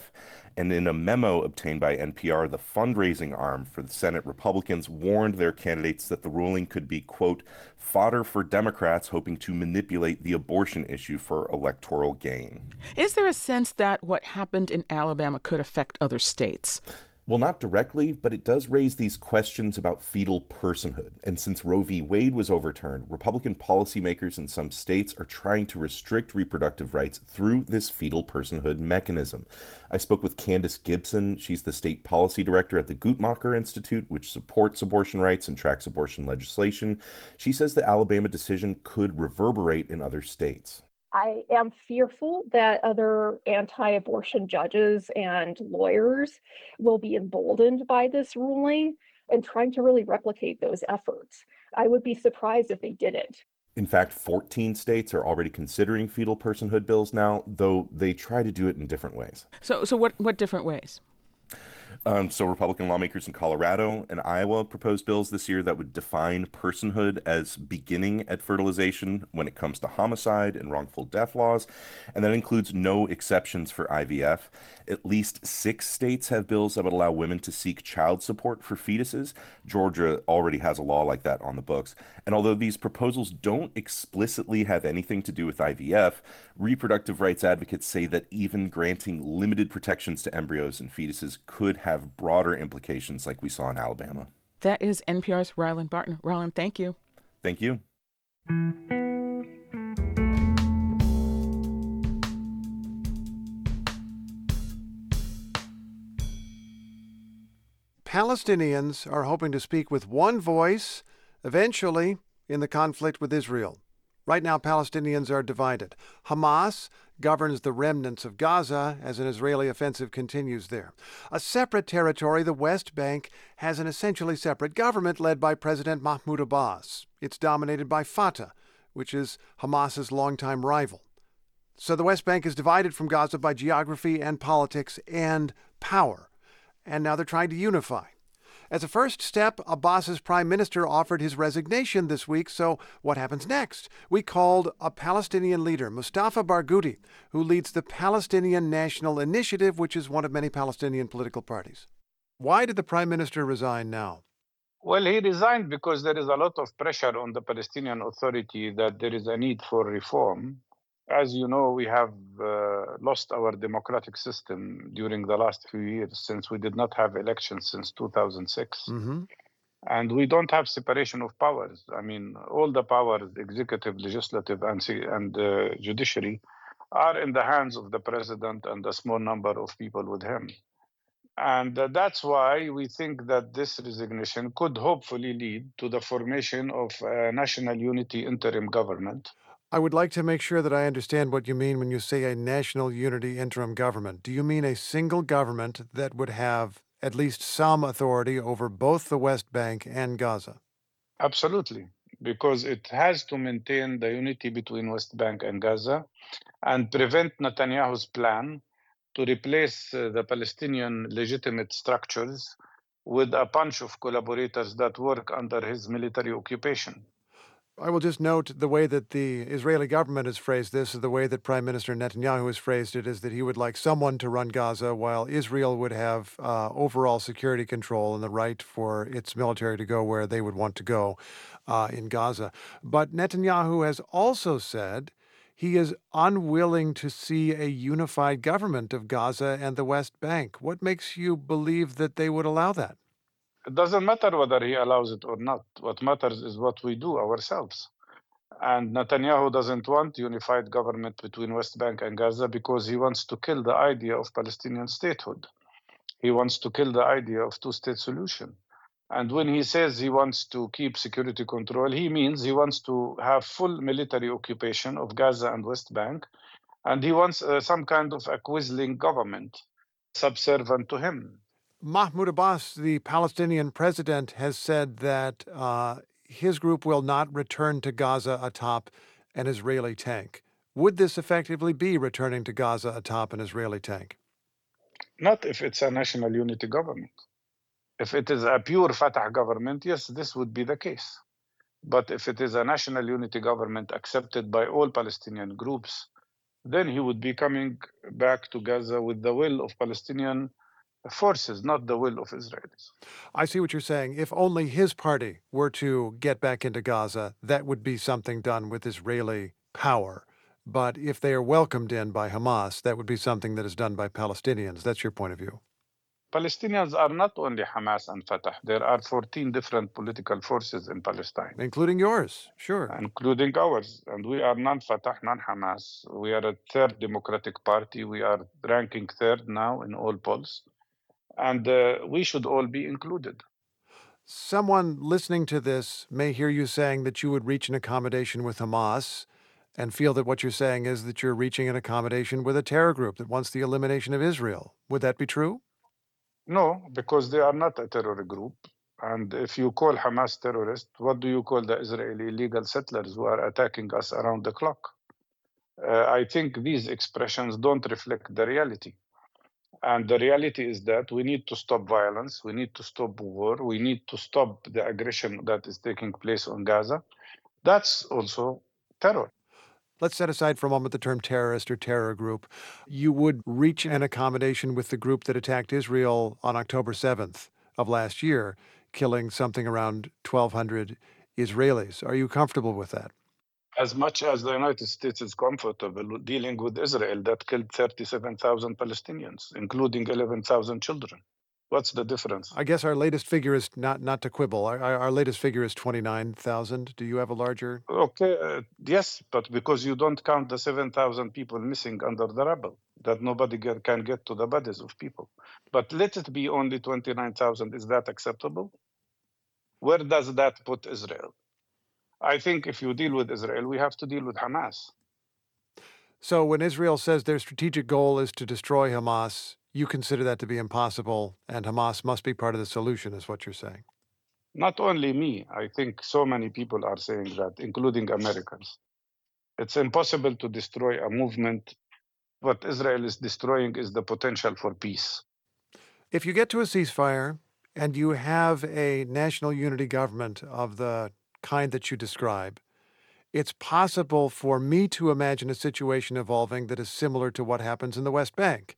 And in a memo obtained by NPR, the fundraising arm for the Senate Republicans warned their candidates that the ruling could be, quote, fodder for Democrats hoping to manipulate the abortion issue for electoral gain. Is there a sense that what happened in Alabama could affect other states? Well, not directly, but it does raise these questions about fetal personhood. And since Roe v. Wade was overturned, Republican policymakers in some states are trying to restrict reproductive rights through this fetal personhood mechanism. I spoke with Candace Gibson. She's the state policy director at the Guttmacher Institute, which supports abortion rights and tracks abortion legislation. She says the Alabama decision could reverberate in other states. I am fearful that other anti abortion judges and lawyers will be emboldened by this ruling and trying to really replicate those efforts. I would be surprised if they didn't. In fact, 14 states are already considering fetal personhood bills now, though they try to do it in different ways. So, so what, what different ways? Um, so, Republican lawmakers in Colorado and Iowa proposed bills this year that would define personhood as beginning at fertilization when it comes to homicide and wrongful death laws. And that includes no exceptions for IVF. At least six states have bills that would allow women to seek child support for fetuses. Georgia already has a law like that on the books. And although these proposals don't explicitly have anything to do with IVF, reproductive rights advocates say that even granting limited protections to embryos and fetuses could have broader implications, like we saw in Alabama. That is NPR's Ryland Barton. Ryland, thank you. Thank you. Palestinians are hoping to speak with one voice eventually in the conflict with Israel. Right now, Palestinians are divided. Hamas governs the remnants of Gaza as an Israeli offensive continues there. A separate territory, the West Bank, has an essentially separate government led by President Mahmoud Abbas. It's dominated by Fatah, which is Hamas's longtime rival. So the West Bank is divided from Gaza by geography and politics and power. And now they're trying to unify. As a first step, Abbas's prime minister offered his resignation this week. So, what happens next? We called a Palestinian leader, Mustafa Barghouti, who leads the Palestinian National Initiative, which is one of many Palestinian political parties. Why did the prime minister resign now? Well, he resigned because there is a lot of pressure on the Palestinian Authority that there is a need for reform. As you know, we have uh, lost our democratic system during the last few years since we did not have elections since 2006. Mm-hmm. And we don't have separation of powers. I mean, all the powers, executive, legislative, and, and uh, judiciary, are in the hands of the president and a small number of people with him. And uh, that's why we think that this resignation could hopefully lead to the formation of a national unity interim government I would like to make sure that I understand what you mean when you say a national unity interim government. Do you mean a single government that would have at least some authority over both the West Bank and Gaza? Absolutely, because it has to maintain the unity between West Bank and Gaza and prevent Netanyahu's plan to replace uh, the Palestinian legitimate structures with a bunch of collaborators that work under his military occupation. I will just note the way that the Israeli government has phrased this, the way that Prime Minister Netanyahu has phrased it, is that he would like someone to run Gaza while Israel would have uh, overall security control and the right for its military to go where they would want to go uh, in Gaza. But Netanyahu has also said he is unwilling to see a unified government of Gaza and the West Bank. What makes you believe that they would allow that? It doesn't matter whether he allows it or not. What matters is what we do ourselves. And Netanyahu doesn't want unified government between West Bank and Gaza because he wants to kill the idea of Palestinian statehood. He wants to kill the idea of two-state solution. And when he says he wants to keep security control, he means he wants to have full military occupation of Gaza and West Bank. And he wants uh, some kind of a government subservient to him. Mahmoud Abbas, the Palestinian president, has said that uh, his group will not return to Gaza atop an Israeli tank. Would this effectively be returning to Gaza atop an Israeli tank? Not if it's a national unity government. If it is a pure Fatah government, yes, this would be the case. But if it is a national unity government accepted by all Palestinian groups, then he would be coming back to Gaza with the will of Palestinian forces, not the will of Israelis. I see what you're saying. If only his party were to get back into Gaza, that would be something done with Israeli power. But if they are welcomed in by Hamas, that would be something that is done by Palestinians. That's your point of view. Palestinians are not only Hamas and Fatah. There are 14 different political forces in Palestine. Including yours, sure. Including ours. And we are non Fatah, non Hamas. We are a third democratic party. We are ranking third now in all polls and uh, we should all be included. Someone listening to this may hear you saying that you would reach an accommodation with Hamas and feel that what you're saying is that you're reaching an accommodation with a terror group that wants the elimination of Israel. Would that be true? No, because they are not a terror group. And if you call Hamas terrorists, what do you call the Israeli illegal settlers who are attacking us around the clock? Uh, I think these expressions don't reflect the reality. And the reality is that we need to stop violence, we need to stop war, we need to stop the aggression that is taking place on Gaza. That's also terror. Let's set aside for a moment the term terrorist or terror group. You would reach an accommodation with the group that attacked Israel on October 7th of last year, killing something around 1,200 Israelis. Are you comfortable with that? As much as the United States is comfortable dealing with Israel that killed 37,000 Palestinians, including 11,000 children. What's the difference? I guess our latest figure is not not to quibble. Our, our latest figure is 29,000. Do you have a larger? Okay, uh, yes, but because you don't count the 7,000 people missing under the rubble, that nobody get, can get to the bodies of people. But let it be only 29,000. Is that acceptable? Where does that put Israel? I think if you deal with Israel, we have to deal with Hamas. So when Israel says their strategic goal is to destroy Hamas, you consider that to be impossible, and Hamas must be part of the solution, is what you're saying. Not only me, I think so many people are saying that, including Americans. It's impossible to destroy a movement. What Israel is destroying is the potential for peace. If you get to a ceasefire and you have a national unity government of the kind that you describe, it's possible for me to imagine a situation evolving that is similar to what happens in the West Bank,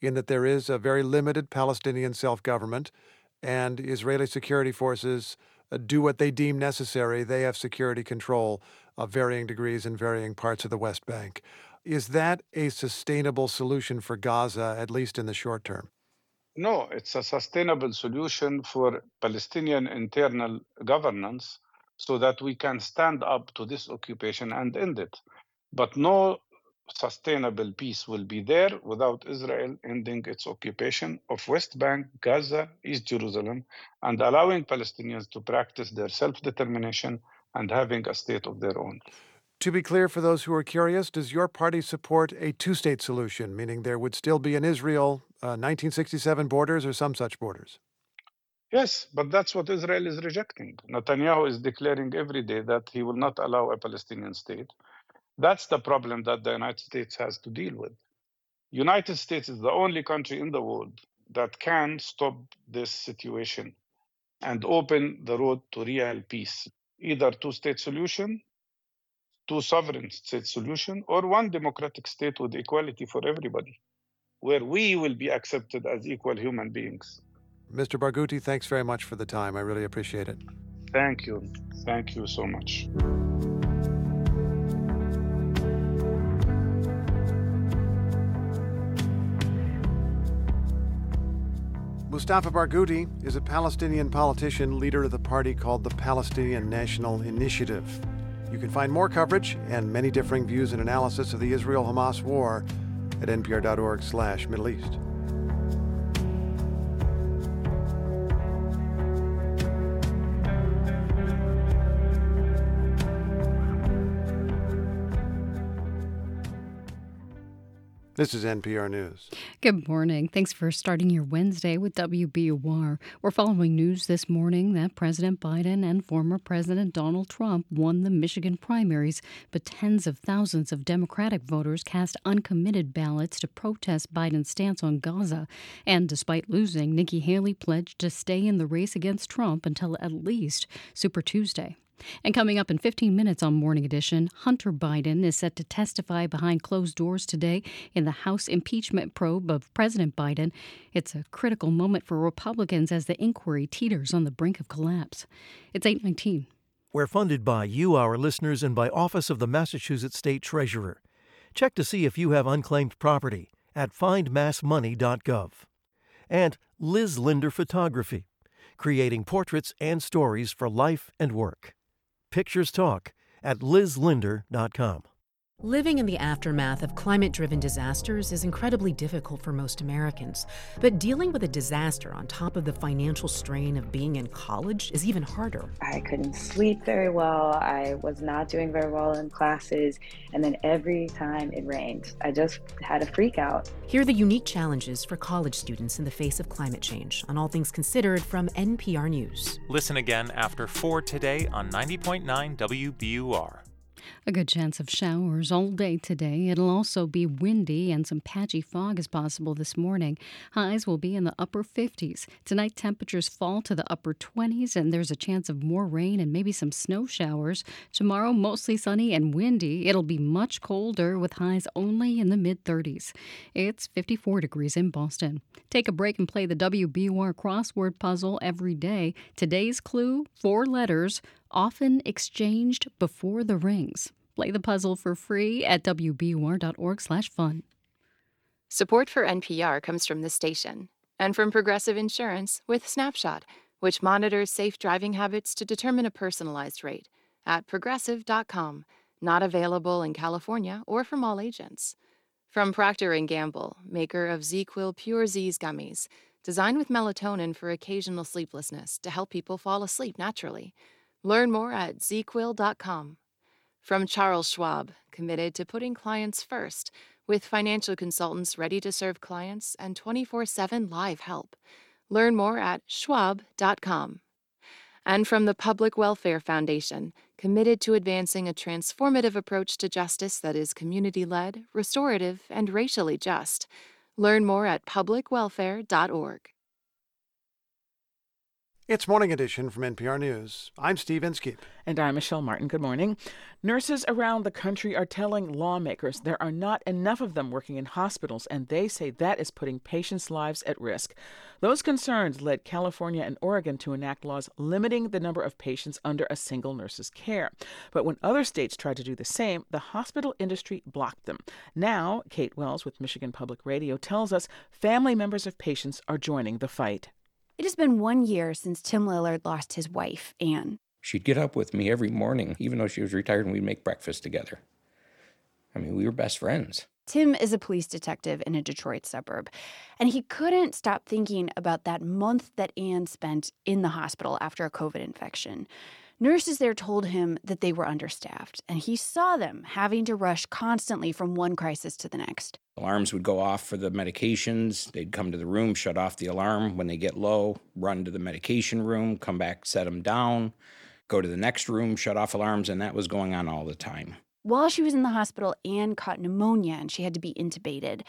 in that there is a very limited Palestinian self government and Israeli security forces uh, do what they deem necessary. They have security control of varying degrees in varying parts of the West Bank. Is that a sustainable solution for Gaza, at least in the short term? No, it's a sustainable solution for Palestinian internal governance so that we can stand up to this occupation and end it. But no sustainable peace will be there without Israel ending its occupation of West Bank, Gaza, East Jerusalem, and allowing Palestinians to practice their self determination and having a state of their own. To be clear, for those who are curious, does your party support a two state solution, meaning there would still be an Israel uh, 1967 borders or some such borders? Yes, but that's what Israel is rejecting. Netanyahu is declaring every day that he will not allow a Palestinian state. That's the problem that the United States has to deal with. United States is the only country in the world that can stop this situation and open the road to real peace. either two state solution, two sovereign state solution, or one democratic state with equality for everybody, where we will be accepted as equal human beings. Mr. Barghouti, thanks very much for the time. I really appreciate it. Thank you. Thank you so much. Mustafa Barghouti is a Palestinian politician, leader of the party called the Palestinian National Initiative. You can find more coverage and many differing views and analysis of the Israel-Hamas war at npr.org/middle east. This is NPR News. Good morning. Thanks for starting your Wednesday with WBUR. We're following news this morning that President Biden and former President Donald Trump won the Michigan primaries, but tens of thousands of Democratic voters cast uncommitted ballots to protest Biden's stance on Gaza. And despite losing, Nikki Haley pledged to stay in the race against Trump until at least Super Tuesday. And coming up in 15 minutes on Morning Edition, Hunter Biden is set to testify behind closed doors today in the House impeachment probe of President Biden. It's a critical moment for Republicans as the inquiry teeters on the brink of collapse. It's 819. We're funded by you, our listeners, and by Office of the Massachusetts State Treasurer. Check to see if you have unclaimed property at findmassmoney.gov. And Liz Linder Photography, creating portraits and stories for life and work. Pictures Talk at lizlinder.com. Living in the aftermath of climate driven disasters is incredibly difficult for most Americans. But dealing with a disaster on top of the financial strain of being in college is even harder. I couldn't sleep very well. I was not doing very well in classes. And then every time it rained, I just had a freak out. Here are the unique challenges for college students in the face of climate change on All Things Considered from NPR News. Listen again after 4 today on 90.9 WBUR. A good chance of showers all day today. It'll also be windy and some patchy fog is possible this morning. Highs will be in the upper 50s. Tonight, temperatures fall to the upper 20s, and there's a chance of more rain and maybe some snow showers. Tomorrow, mostly sunny and windy. It'll be much colder with highs only in the mid 30s. It's 54 degrees in Boston. Take a break and play the WBUR crossword puzzle every day. Today's clue four letters often exchanged before the rings. Play the puzzle for free at wbur.org/fun. Support for NPR comes from the station and from Progressive Insurance with Snapshot, which monitors safe driving habits to determine a personalized rate at progressive.com. Not available in California or from all agents. From Procter & Gamble, maker of ZzzQuil Pure Z's gummies, designed with melatonin for occasional sleeplessness to help people fall asleep naturally. Learn more at zzzquil.com. From Charles Schwab, committed to putting clients first, with financial consultants ready to serve clients and 24 7 live help. Learn more at schwab.com. And from the Public Welfare Foundation, committed to advancing a transformative approach to justice that is community led, restorative, and racially just. Learn more at publicwelfare.org. It's Morning Edition from NPR News. I'm Steve Inskeep. And I'm Michelle Martin. Good morning. Nurses around the country are telling lawmakers there are not enough of them working in hospitals, and they say that is putting patients' lives at risk. Those concerns led California and Oregon to enact laws limiting the number of patients under a single nurse's care. But when other states tried to do the same, the hospital industry blocked them. Now, Kate Wells with Michigan Public Radio tells us family members of patients are joining the fight. It has been one year since Tim Lillard lost his wife, Anne. She'd get up with me every morning, even though she was retired, and we'd make breakfast together. I mean, we were best friends. Tim is a police detective in a Detroit suburb, and he couldn't stop thinking about that month that Anne spent in the hospital after a COVID infection. Nurses there told him that they were understaffed, and he saw them having to rush constantly from one crisis to the next. Alarms would go off for the medications. They'd come to the room, shut off the alarm. When they get low, run to the medication room, come back, set them down, go to the next room, shut off alarms, and that was going on all the time. While she was in the hospital, Anne caught pneumonia and she had to be intubated.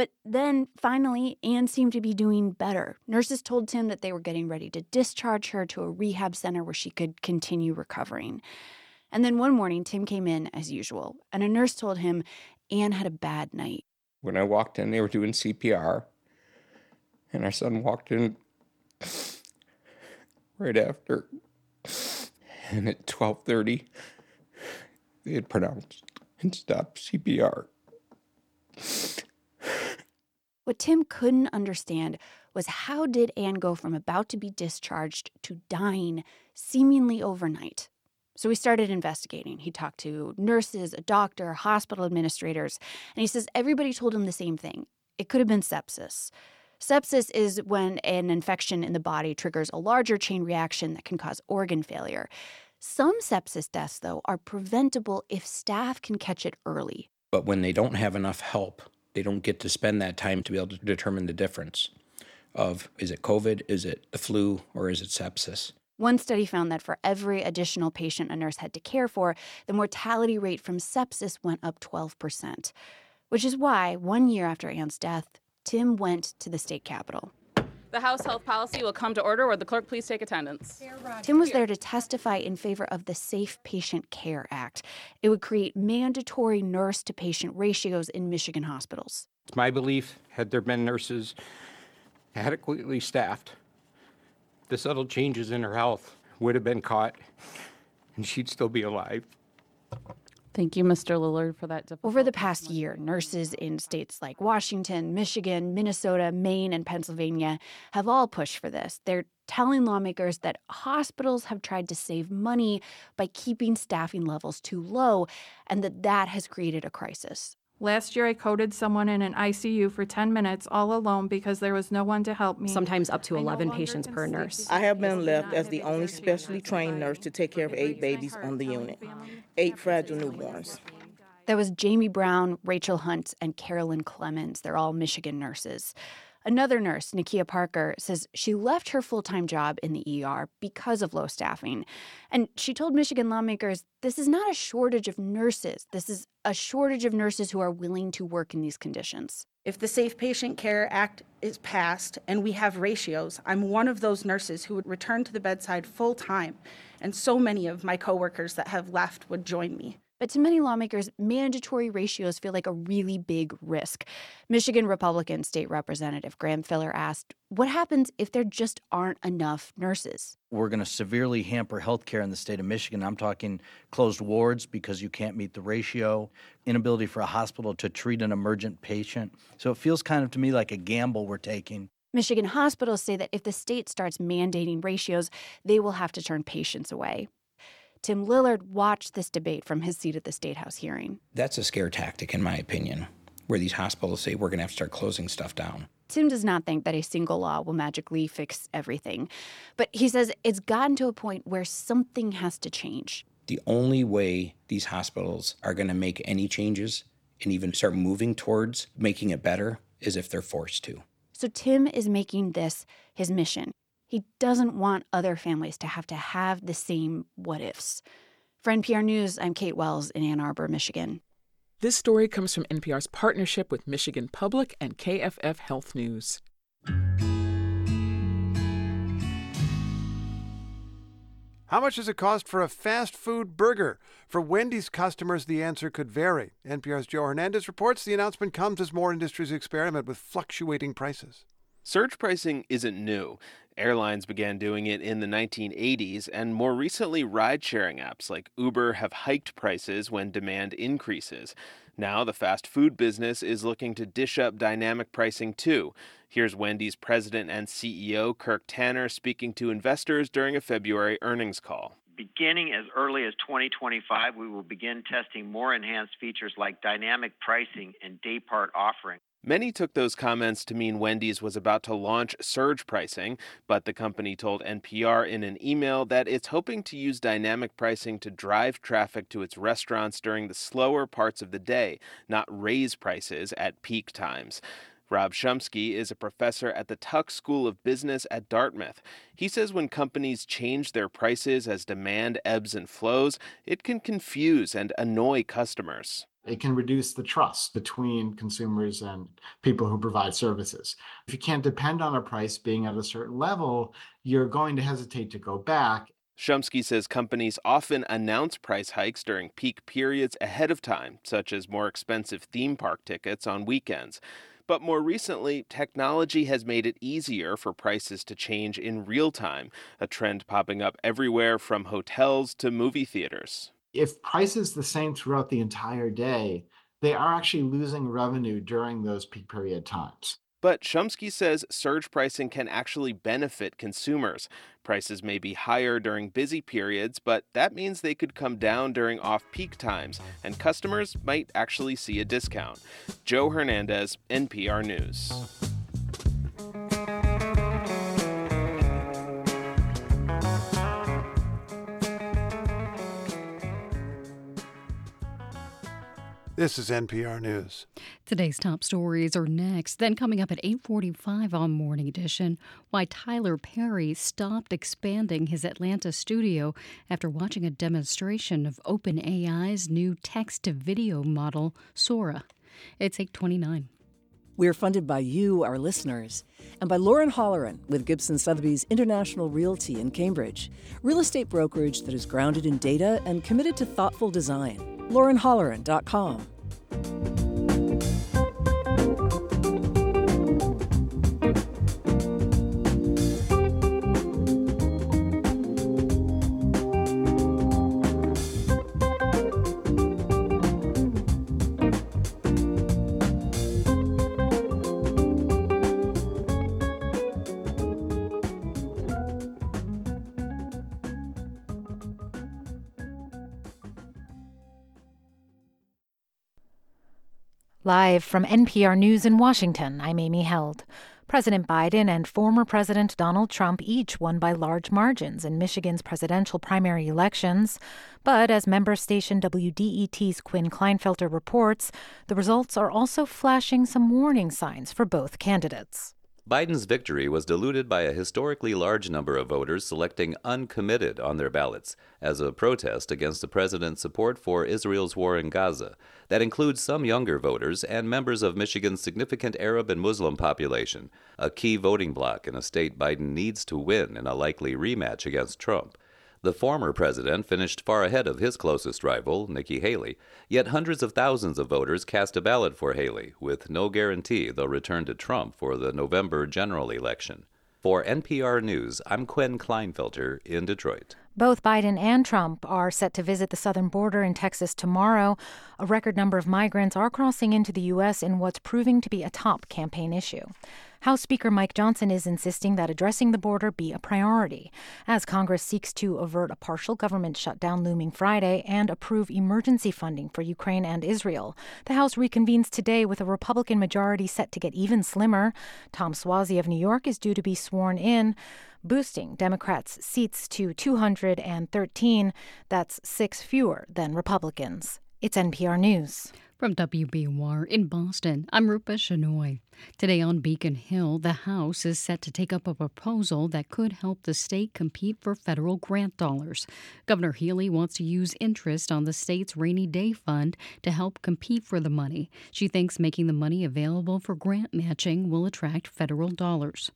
But then finally, Anne seemed to be doing better. Nurses told Tim that they were getting ready to discharge her to a rehab center where she could continue recovering. And then one morning, Tim came in as usual, and a nurse told him Anne had a bad night. When I walked in, they were doing CPR, and our son walked in right after. And at 12:30, they had pronounced and stopped CPR. What Tim couldn't understand was how did Anne go from about to be discharged to dying seemingly overnight? So he started investigating. He talked to nurses, a doctor, hospital administrators, and he says everybody told him the same thing. It could have been sepsis. Sepsis is when an infection in the body triggers a larger chain reaction that can cause organ failure. Some sepsis deaths, though, are preventable if staff can catch it early. But when they don't have enough help, they don't get to spend that time to be able to determine the difference of is it COVID, is it the flu, or is it sepsis. One study found that for every additional patient a nurse had to care for, the mortality rate from sepsis went up 12%, which is why one year after Anne's death, Tim went to the state capitol. The House Health Policy will come to order. Would the clerk please take attendance? Tim was there to testify in favor of the Safe Patient Care Act. It would create mandatory nurse to patient ratios in Michigan hospitals. It's my belief, had there been nurses adequately staffed, the subtle changes in her health would have been caught and she'd still be alive. Thank you, Mr. Lillard, for that. Over the past year, nurses in states like Washington, Michigan, Minnesota, Maine, and Pennsylvania have all pushed for this. They're telling lawmakers that hospitals have tried to save money by keeping staffing levels too low and that that has created a crisis. Last year, I coded someone in an ICU for 10 minutes all alone because there was no one to help me. Sometimes up to 11 patients per nurse. I have been left as the only specially trained nurse to take care of eight babies on the unit, eight fragile newborns. That was Jamie Brown, Rachel Hunt, and Carolyn Clemens. They're all Michigan nurses. Another nurse, Nikia Parker, says she left her full time job in the ER because of low staffing. And she told Michigan lawmakers this is not a shortage of nurses, this is a shortage of nurses who are willing to work in these conditions. If the Safe Patient Care Act is passed and we have ratios, I'm one of those nurses who would return to the bedside full time. And so many of my coworkers that have left would join me. But to many lawmakers, mandatory ratios feel like a really big risk. Michigan Republican State Representative Graham Filler asked, What happens if there just aren't enough nurses? We're going to severely hamper healthcare in the state of Michigan. I'm talking closed wards because you can't meet the ratio, inability for a hospital to treat an emergent patient. So it feels kind of to me like a gamble we're taking. Michigan hospitals say that if the state starts mandating ratios, they will have to turn patients away. Tim Lillard watched this debate from his seat at the State House hearing. That's a scare tactic, in my opinion, where these hospitals say we're going to have to start closing stuff down. Tim does not think that a single law will magically fix everything, but he says it's gotten to a point where something has to change. The only way these hospitals are going to make any changes and even start moving towards making it better is if they're forced to. So Tim is making this his mission. He doesn't want other families to have to have the same what ifs. For NPR News, I'm Kate Wells in Ann Arbor, Michigan. This story comes from NPR's partnership with Michigan Public and KFF Health News. How much does it cost for a fast food burger? For Wendy's customers, the answer could vary. NPR's Joe Hernandez reports the announcement comes as more industries experiment with fluctuating prices. Surge pricing isn't new. Airlines began doing it in the 1980s, and more recently, ride sharing apps like Uber have hiked prices when demand increases. Now, the fast food business is looking to dish up dynamic pricing too. Here's Wendy's president and CEO, Kirk Tanner, speaking to investors during a February earnings call. Beginning as early as 2025, we will begin testing more enhanced features like dynamic pricing and daypart offering. Many took those comments to mean Wendy's was about to launch surge pricing, but the company told NPR in an email that it's hoping to use dynamic pricing to drive traffic to its restaurants during the slower parts of the day, not raise prices at peak times. Rob Shumsky is a professor at the Tuck School of Business at Dartmouth. He says when companies change their prices as demand ebbs and flows, it can confuse and annoy customers. It can reduce the trust between consumers and people who provide services. If you can't depend on a price being at a certain level, you're going to hesitate to go back. Shumsky says companies often announce price hikes during peak periods ahead of time, such as more expensive theme park tickets on weekends. But more recently, technology has made it easier for prices to change in real time, a trend popping up everywhere from hotels to movie theaters. If price is the same throughout the entire day, they are actually losing revenue during those peak period times. But Shumsky says surge pricing can actually benefit consumers. Prices may be higher during busy periods, but that means they could come down during off peak times, and customers might actually see a discount. Joe Hernandez, NPR News. This is NPR News. Today's top stories are next. Then coming up at 8:45 on Morning Edition, why Tyler Perry stopped expanding his Atlanta studio after watching a demonstration of OpenAI's new text-to-video model, Sora. It's 8:29. We're funded by you, our listeners, and by Lauren Holleran with Gibson Sotheby's International Realty in Cambridge, real estate brokerage that is grounded in data and committed to thoughtful design. LaurenHolleran.com. Live from NPR News in Washington, I'm Amy Held. President Biden and former President Donald Trump each won by large margins in Michigan's presidential primary elections. But as member station WDET's Quinn Klinefelter reports, the results are also flashing some warning signs for both candidates. Biden's victory was diluted by a historically large number of voters selecting uncommitted on their ballots as a protest against the president's support for Israel's war in Gaza. That includes some younger voters and members of Michigan's significant Arab and Muslim population, a key voting bloc in a state Biden needs to win in a likely rematch against Trump. The former president finished far ahead of his closest rival, Nikki Haley, yet hundreds of thousands of voters cast a ballot for Haley, with no guarantee they'll return to Trump for the November general election. For NPR News, I'm Quinn Klinefelter in Detroit. Both Biden and Trump are set to visit the southern border in Texas tomorrow. A record number of migrants are crossing into the U.S. in what's proving to be a top campaign issue. House Speaker Mike Johnson is insisting that addressing the border be a priority as Congress seeks to avert a partial government shutdown looming Friday and approve emergency funding for Ukraine and Israel. The House reconvenes today with a Republican majority set to get even slimmer. Tom Suozzi of New York is due to be sworn in boosting Democrats' seats to 213. That's six fewer than Republicans. It's NPR News. From WBUR in Boston, I'm Rupa Shenoy. Today on Beacon Hill, the House is set to take up a proposal that could help the state compete for federal grant dollars. Governor Healey wants to use interest on the state's rainy day fund to help compete for the money. She thinks making the money available for grant matching will attract federal dollars.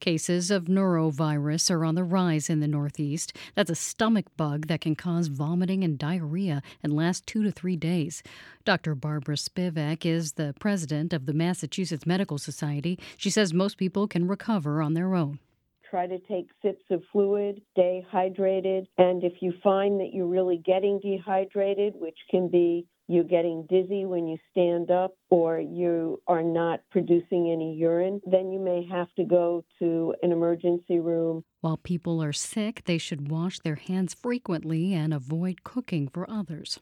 Cases of norovirus are on the rise in the Northeast. That's a stomach bug that can cause vomiting and diarrhea and last two to three days. Dr. Barbara Spivak is the president of the Massachusetts Medical Society. She says most people can recover on their own try to take sips of fluid, stay hydrated, and if you find that you're really getting dehydrated, which can be you're getting dizzy when you stand up or you are not producing any urine, then you may have to go to an emergency room. While people are sick, they should wash their hands frequently and avoid cooking for others.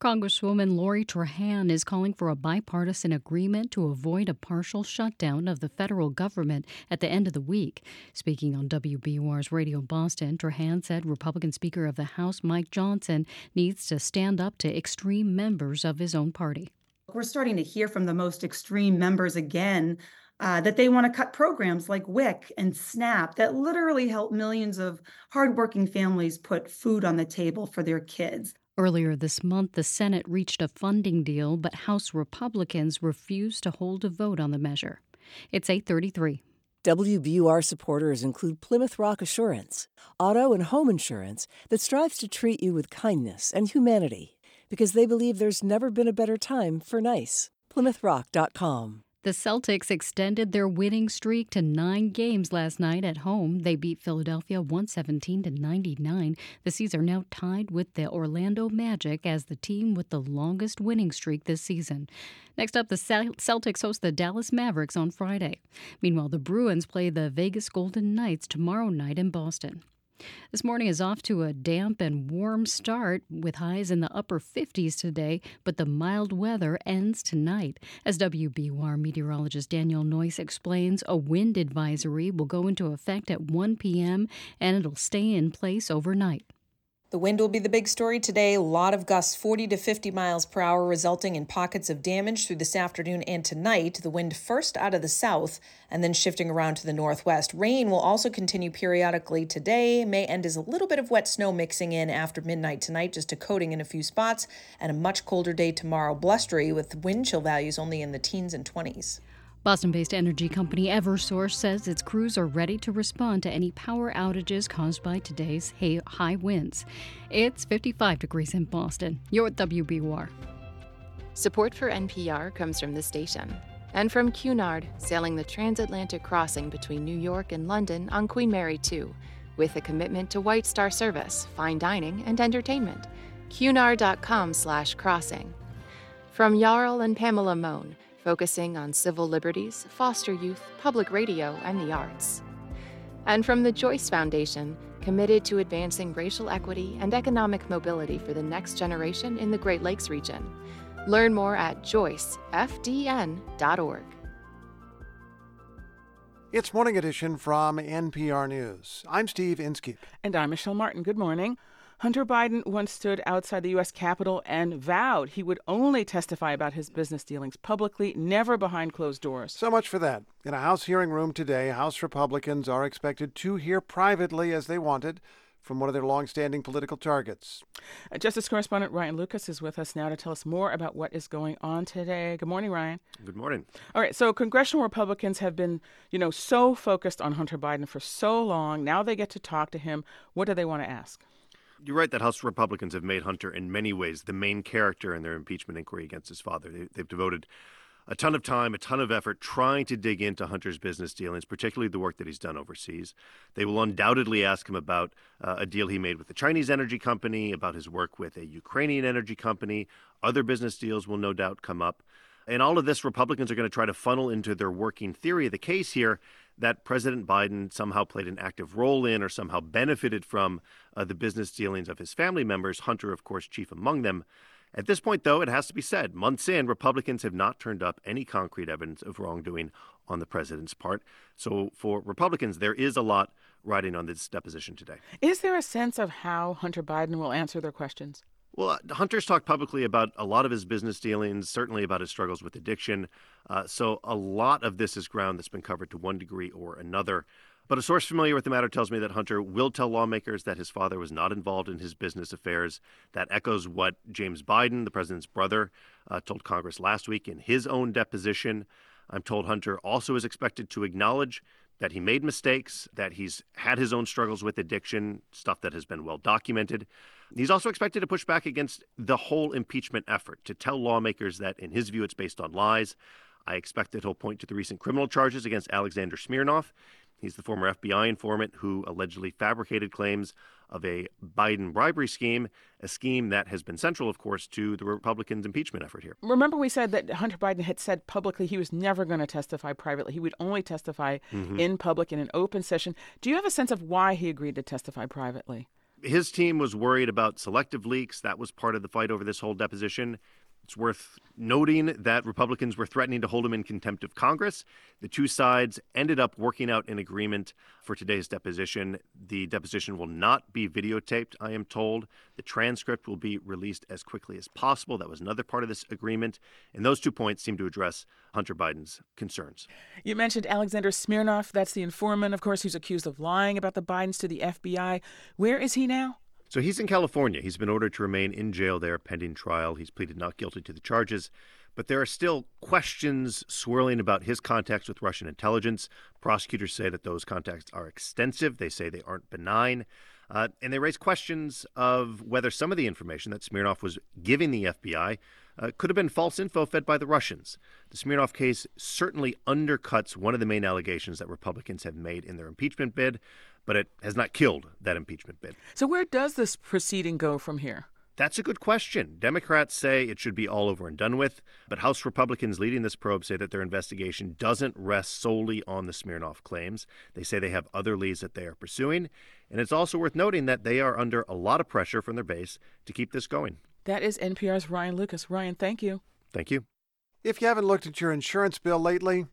Congresswoman Lori Trahan is calling for a bipartisan agreement to avoid a partial shutdown of the federal government at the end of the week. Speaking on WBUR's Radio Boston, Trahan said Republican Speaker of the House Mike Johnson needs to stand up to extreme members of his own party. we're starting to hear from the most extreme members again uh, that they want to cut programs like WIC and SNAP that literally help millions of hardworking families put food on the table for their kids. Earlier this month, the Senate reached a funding deal, but House Republicans refused to hold a vote on the measure. It's 833. WBUR supporters include Plymouth Rock Assurance, auto and home insurance that strives to treat you with kindness and humanity because they believe there's never been a better time for nice. PlymouthRock.com. The Celtics extended their winning streak to nine games last night at home. They beat Philadelphia 117 to 99. The C's are now tied with the Orlando Magic as the team with the longest winning streak this season. Next up, the Celtics host the Dallas Mavericks on Friday. Meanwhile, the Bruins play the Vegas Golden Knights tomorrow night in Boston. This morning is off to a damp and warm start with highs in the upper 50s today, but the mild weather ends tonight. As WBUR meteorologist Daniel Noyes explains, a wind advisory will go into effect at 1 p.m. and it'll stay in place overnight. The wind will be the big story today. A lot of gusts 40 to 50 miles per hour, resulting in pockets of damage through this afternoon and tonight. The wind first out of the south and then shifting around to the northwest. Rain will also continue periodically today. May end as a little bit of wet snow mixing in after midnight tonight, just a coating in a few spots, and a much colder day tomorrow, blustery with wind chill values only in the teens and 20s. Boston based energy company Eversource says its crews are ready to respond to any power outages caused by today's high winds. It's 55 degrees in Boston. You're at WBUR. Support for NPR comes from the station and from Cunard, sailing the transatlantic crossing between New York and London on Queen Mary 2, with a commitment to White Star service, fine dining, and entertainment. Cunard.com slash crossing. From Jarl and Pamela Mohn focusing on civil liberties, foster youth, public radio, and the arts. And from the Joyce Foundation, committed to advancing racial equity and economic mobility for the next generation in the Great Lakes region. Learn more at joycefdn.org. It's Morning Edition from NPR News. I'm Steve Inskeep. And I'm Michelle Martin. Good morning. Hunter Biden once stood outside the U.S. Capitol and vowed he would only testify about his business dealings publicly, never behind closed doors. So much for that. In a House hearing room today, House Republicans are expected to hear privately as they wanted from one of their longstanding political targets. Uh, Justice correspondent Ryan Lucas is with us now to tell us more about what is going on today. Good morning, Ryan. Good morning. All right, so congressional Republicans have been, you know, so focused on Hunter Biden for so long. Now they get to talk to him. What do they want to ask? You're right that House Republicans have made Hunter, in many ways, the main character in their impeachment inquiry against his father. They, have devoted a ton of time, a ton of effort trying to dig into Hunter's business dealings, particularly the work that he's done overseas. They will undoubtedly ask him about uh, a deal he made with a Chinese energy company, about his work with a Ukrainian energy company. Other business deals will no doubt come up. And all of this, Republicans are going to try to funnel into their working theory of the case here that President Biden somehow played an active role in or somehow benefited from uh, the business dealings of his family members, Hunter, of course, chief among them. At this point, though, it has to be said, months in, Republicans have not turned up any concrete evidence of wrongdoing on the president's part. So for Republicans, there is a lot riding on this deposition today. Is there a sense of how Hunter Biden will answer their questions? Well, Hunter's talked publicly about a lot of his business dealings, certainly about his struggles with addiction. Uh, so a lot of this is ground that's been covered to one degree or another. But a source familiar with the matter tells me that Hunter will tell lawmakers that his father was not involved in his business affairs. That echoes what James Biden, the president's brother, uh, told Congress last week in his own deposition. I'm told Hunter also is expected to acknowledge that he made mistakes, that he's had his own struggles with addiction, stuff that has been well documented. He's also expected to push back against the whole impeachment effort, to tell lawmakers that, in his view, it's based on lies. I expect that he'll point to the recent criminal charges against Alexander Smirnov. He's the former FBI informant who allegedly fabricated claims of a Biden bribery scheme, a scheme that has been central, of course, to the Republicans' impeachment effort here. Remember, we said that Hunter Biden had said publicly he was never going to testify privately. He would only testify mm-hmm. in public in an open session. Do you have a sense of why he agreed to testify privately? his team was worried about selective leaks. That was part of the fight over this whole deposition. It's worth noting that Republicans were threatening to hold him in contempt of Congress. The two sides ended up working out an agreement for today's deposition. The deposition will not be videotaped, I am told. The transcript will be released as quickly as possible. That was another part of this agreement. And those two points seem to address Hunter Biden's concerns. You mentioned Alexander Smirnov. That's the informant, of course, who's accused of lying about the Bidens to the FBI. Where is he now? So he's in California. He's been ordered to remain in jail there pending trial. He's pleaded not guilty to the charges. But there are still questions swirling about his contacts with Russian intelligence. Prosecutors say that those contacts are extensive. They say they aren't benign. Uh, and they raise questions of whether some of the information that Smirnov was giving the FBI uh, could have been false info fed by the Russians. The Smirnov case certainly undercuts one of the main allegations that Republicans have made in their impeachment bid, but it has not killed that impeachment bid. So, where does this proceeding go from here? That's a good question. Democrats say it should be all over and done with, but House Republicans leading this probe say that their investigation doesn't rest solely on the Smirnov claims. They say they have other leads that they are pursuing, and it's also worth noting that they are under a lot of pressure from their base to keep this going. That is NPR's Ryan Lucas. Ryan, thank you. Thank you. If you haven't looked at your insurance bill lately,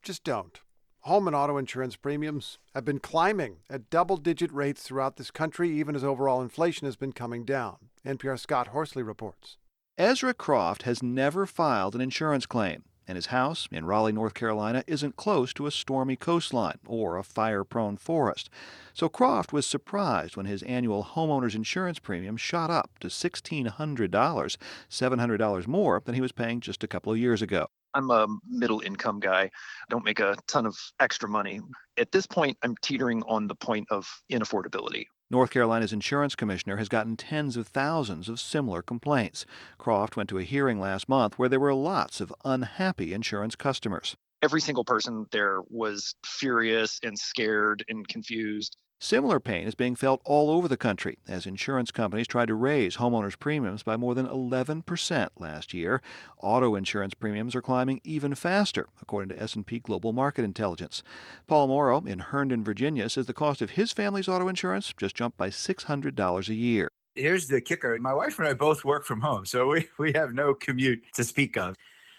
just don't. Home and auto insurance premiums have been climbing at double digit rates throughout this country, even as overall inflation has been coming down. NPR Scott Horsley reports. Ezra Croft has never filed an insurance claim, and his house in Raleigh, North Carolina, isn't close to a stormy coastline or a fire prone forest. So Croft was surprised when his annual homeowner's insurance premium shot up to $1,600, $700 more than he was paying just a couple of years ago. I'm a middle income guy. I don't make a ton of extra money. At this point, I'm teetering on the point of inaffordability. North Carolina's insurance commissioner has gotten tens of thousands of similar complaints. Croft went to a hearing last month where there were lots of unhappy insurance customers. Every single person there was furious and scared and confused. Similar pain is being felt all over the country as insurance companies tried to raise homeowners' premiums by more than 11% last year. Auto insurance premiums are climbing even faster, according to S&P Global Market Intelligence. Paul Morrow in Herndon, Virginia, says the cost of his family's auto insurance just jumped by $600 a year. Here's the kicker. My wife and I both work from home, so we, we have no commute to speak of.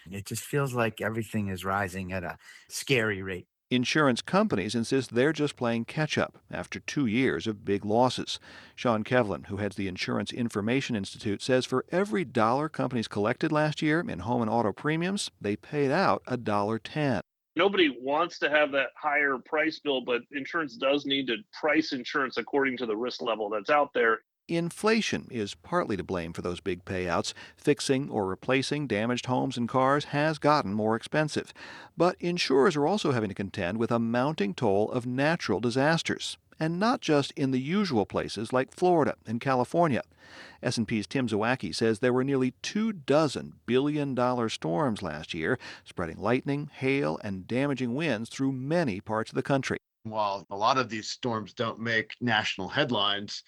It just feels like everything is rising at a scary rate. Insurance companies insist they're just playing catch up after two years of big losses. Sean Kevelighan, who heads the Insurance Information Institute, says for every dollar companies collected last year in home and auto premiums, they paid out a dollar ten. Nobody wants to have that higher price bill, but insurance does need to price insurance according to the risk level that's out there. Inflation is partly to blame for those big payouts. Fixing or replacing damaged homes and cars has gotten more expensive. But insurers are also having to contend with a mounting toll of natural disasters, and not just in the usual places like Florida and California. S&P's Tim Zawacki says there were nearly two dozen billion-dollar storms last year, spreading lightning, hail, and damaging winds through many parts of the country. While a lot of these storms don't make national headlines,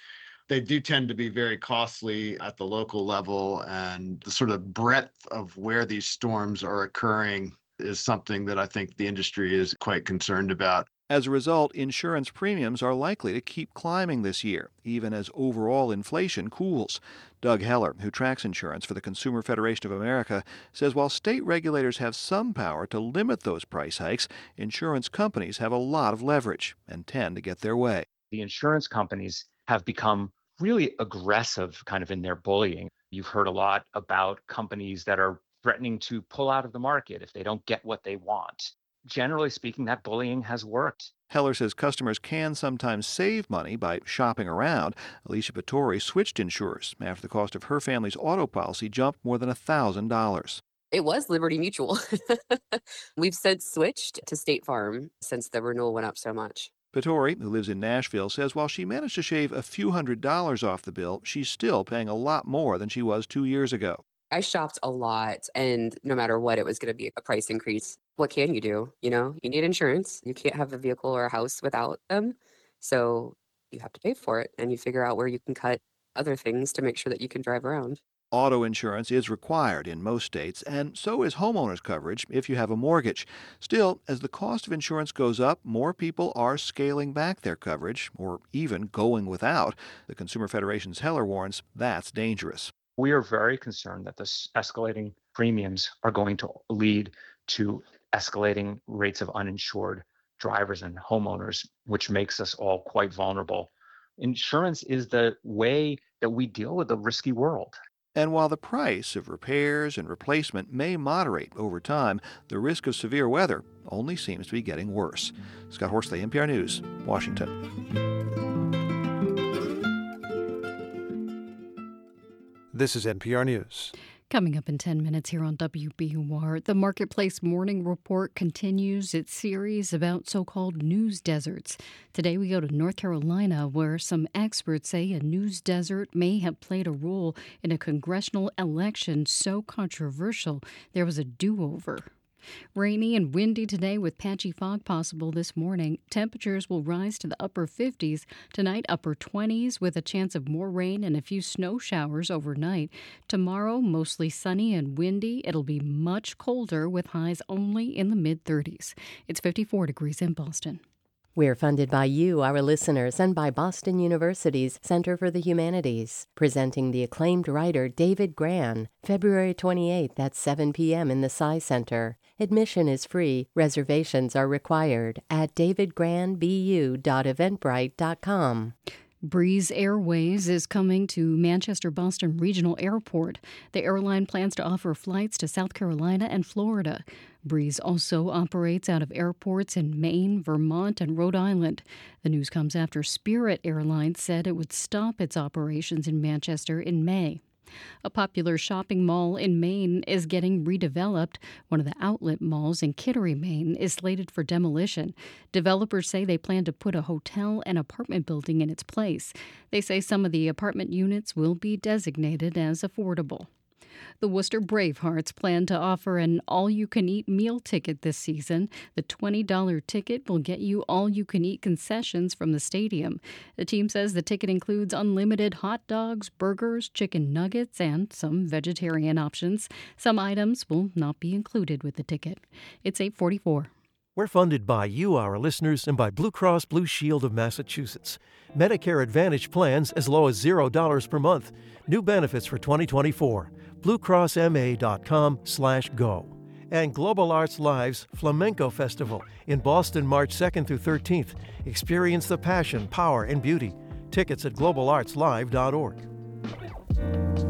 they do tend to be very costly at the local level and the sort of breadth of where these storms are occurring is something that I think the industry is quite concerned about. As a result, insurance premiums are likely to keep climbing this year, even as overall inflation cools. Doug Heller, who tracks insurance for the Consumer Federation of America, says while state regulators have some power to limit those price hikes, insurance companies have a lot of leverage and tend to get their way. The insurance companies have become really aggressive kind of in their bullying. You've heard a lot about companies that are threatening to pull out of the market if they don't get what they want. Generally speaking, that bullying has worked. Heller says customers can sometimes save money by shopping around. Alicia Vittori switched insurers after the cost of her family's auto policy jumped more than $1,000. It was Liberty Mutual. We've since switched to State Farm since the renewal went up so much. Vittori, who lives in Nashville, says while she managed to shave a few hundred dollars off the bill, she's still paying a lot more than she was two years ago. I shopped a lot, and no matter what, it was going to be a price increase. What can you do? You know, you need insurance. You can't have a vehicle or a house without them. So you have to pay for it, and you figure out where you can cut other things to make sure that you can drive around. Auto insurance is required in most states, and so is homeowners coverage if you have a mortgage. Still, as the cost of insurance goes up, more people are scaling back their coverage or even going without. The Consumer Federation's Heller warns that's dangerous. We are very concerned that this escalating premiums are going to lead to escalating rates of uninsured drivers and homeowners, which makes us all quite vulnerable. Insurance is the way that we deal with the risky world. And while the price of repairs and replacement may moderate over time, the risk of severe weather only seems to be getting worse. Scott Horsley, NPR News, Washington. This is NPR News. Coming up in 10 minutes here on WBUR, the Marketplace Morning Report continues its series about so called news deserts. Today we go to North Carolina, where some experts say a news desert may have played a role in a congressional election so controversial there was a do over. Rainy and windy today with patchy fog possible this morning. Temperatures will rise to the upper 50s. Tonight, upper 20s with a chance of more rain and a few snow showers overnight. Tomorrow, mostly sunny and windy. It'll be much colder with highs only in the mid 30s. It's 54 degrees in Boston. We're funded by you, our listeners, and by Boston University's Center for the Humanities, presenting the acclaimed writer David Grann, February 28th at 7 p.m. in the Sci Center. Admission is free. Reservations are required at davidgrannbu.eventbrite.com. Breeze Airways is coming to Manchester Boston Regional Airport. The airline plans to offer flights to South Carolina and Florida. Breeze also operates out of airports in Maine, Vermont, and Rhode Island. The news comes after Spirit Airlines said it would stop its operations in Manchester in May. A popular shopping mall in Maine is getting redeveloped. One of the outlet malls in Kittery, Maine is slated for demolition. Developers say they plan to put a hotel and apartment building in its place. They say some of the apartment units will be designated as affordable. The Worcester Bravehearts plan to offer an all you can eat meal ticket this season. The $20 ticket will get you all you can eat concessions from the stadium. The team says the ticket includes unlimited hot dogs, burgers, chicken nuggets, and some vegetarian options. Some items will not be included with the ticket. It's 844. We're funded by you, our listeners, and by Blue Cross Blue Shield of Massachusetts. Medicare Advantage plans as low as $0 per month. New benefits for 2024 bluecrossma.com slash go. And Global Arts Live's Flamenco Festival in Boston, March 2nd through 13th. Experience the passion, power, and beauty. Tickets at globalartslive.org.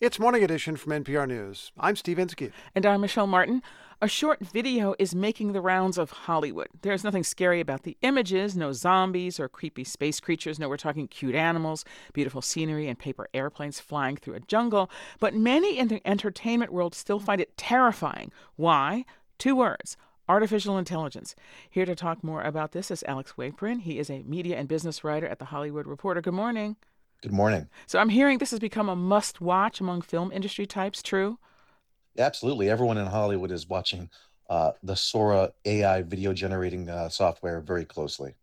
It's Morning Edition from NPR News. I'm Steve Inskeep. And I'm Michelle Martin. A short video is making the rounds of Hollywood. There's nothing scary about the images, no zombies or creepy space creatures. No, we're talking cute animals, beautiful scenery, and paper airplanes flying through a jungle. But many in the entertainment world still find it terrifying. Why? Two words artificial intelligence. Here to talk more about this is Alex Weprin. He is a media and business writer at The Hollywood Reporter. Good morning. Good morning. So I'm hearing this has become a must watch among film industry types, true? Absolutely. Everyone in Hollywood is watching uh, the Sora AI video generating uh, software very closely.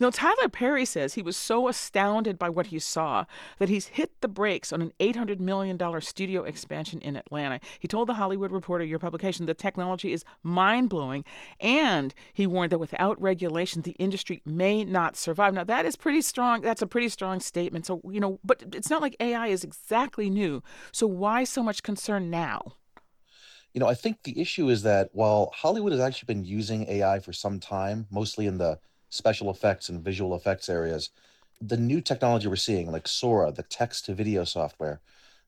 Now, Tyler Perry says he was so astounded by what he saw that he's hit the brakes on an $800 million studio expansion in Atlanta. He told The Hollywood Reporter, your publication, the technology is mind blowing, and he warned that without regulation, the industry may not survive. Now, that is pretty strong. That's a pretty strong statement. So, you know, but it's not like AI is exactly new. So, why so much concern now? You know, I think the issue is that while Hollywood has actually been using AI for some time, mostly in the special effects and visual effects areas, the new technology we're seeing, like Sora, the text to video software,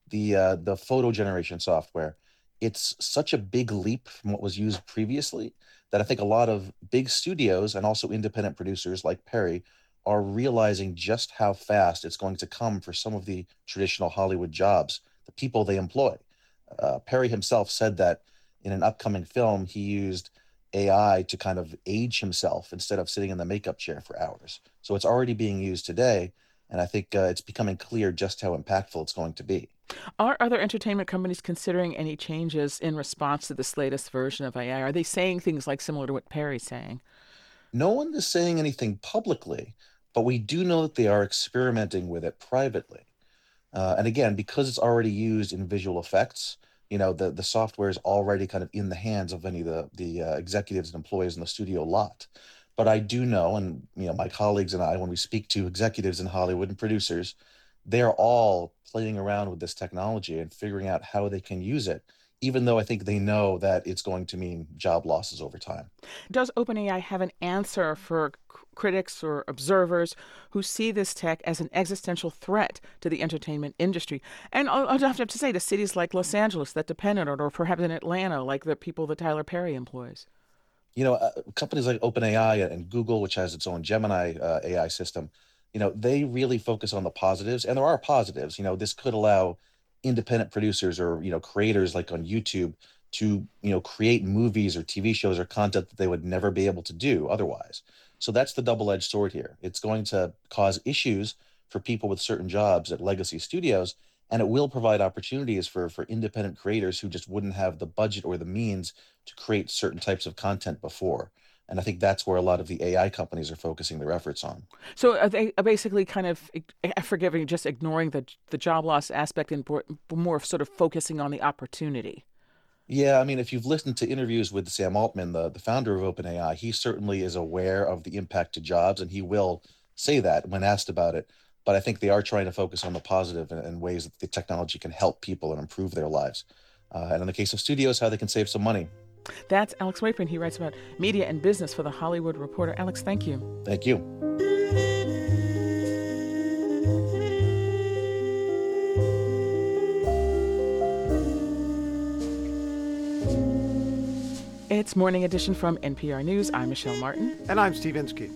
the uh, the photo generation software, it's such a big leap from what was used previously that I think a lot of big studios and also independent producers like Perry are realizing just how fast it's going to come for some of the traditional Hollywood jobs, the people they employ. Uh, Perry himself said that in an upcoming film, he used AI to kind of age himself instead of sitting in the makeup chair for hours. So it's already being used today. And I think uh, it's becoming clear just how impactful it's going to be. Are other entertainment companies considering any changes in response to this latest version of AI? Are they saying things like similar to what Perry's saying? No one is saying anything publicly, but we do know that they are experimenting with it privately. Uh, and again, because it's already used in visual effects, you know, the, the software is already kind of in the hands of any of the, the uh, executives and employees in the studio lot. But I do know, and you know, my colleagues and I, when we speak to executives in Hollywood and producers, they're all playing around with this technology and figuring out how they can use it even though I think they know that it's going to mean job losses over time. Does OpenAI have an answer for critics or observers who see this tech as an existential threat to the entertainment industry? And I'll, have to say to cities like Los Angeles that depend on it, or perhaps in Atlanta, like the people that Tyler Perry employs. You know, uh, companies like OpenAI and Google, which has its own Gemini uh, AI system, you know, they really focus on the positives, and there are positives. You know, this could allow independent producers or you know creators like on YouTube to you know create movies or TV shows or content that they would never be able to do otherwise. So that's the double-edged sword here. It's going to cause issues for people with certain jobs at legacy studios and it will provide opportunities for for independent creators who just wouldn't have the budget or the means to create certain types of content before. And I think that's where a lot of the AI companies are focusing their efforts on. So are they basically kind of, forgiving, just ignoring the the job loss aspect and more sort of focusing on the opportunity? Yeah, I mean, if you've listened to interviews with Sam Altman, the, the founder of OpenAI, he certainly is aware of the impact to jobs, and he will say that when asked about it. But I think they are trying to focus on the positive and, and ways that the technology can help people and improve their lives. Uh, and in the case of studios, how they can save some money. That's Alex Weprin. He writes about media and business for The Hollywood Reporter. Alex, thank you. Thank you. It's Morning Edition from NPR News. I'm Michelle Martin. And I'm Steve Inskeep.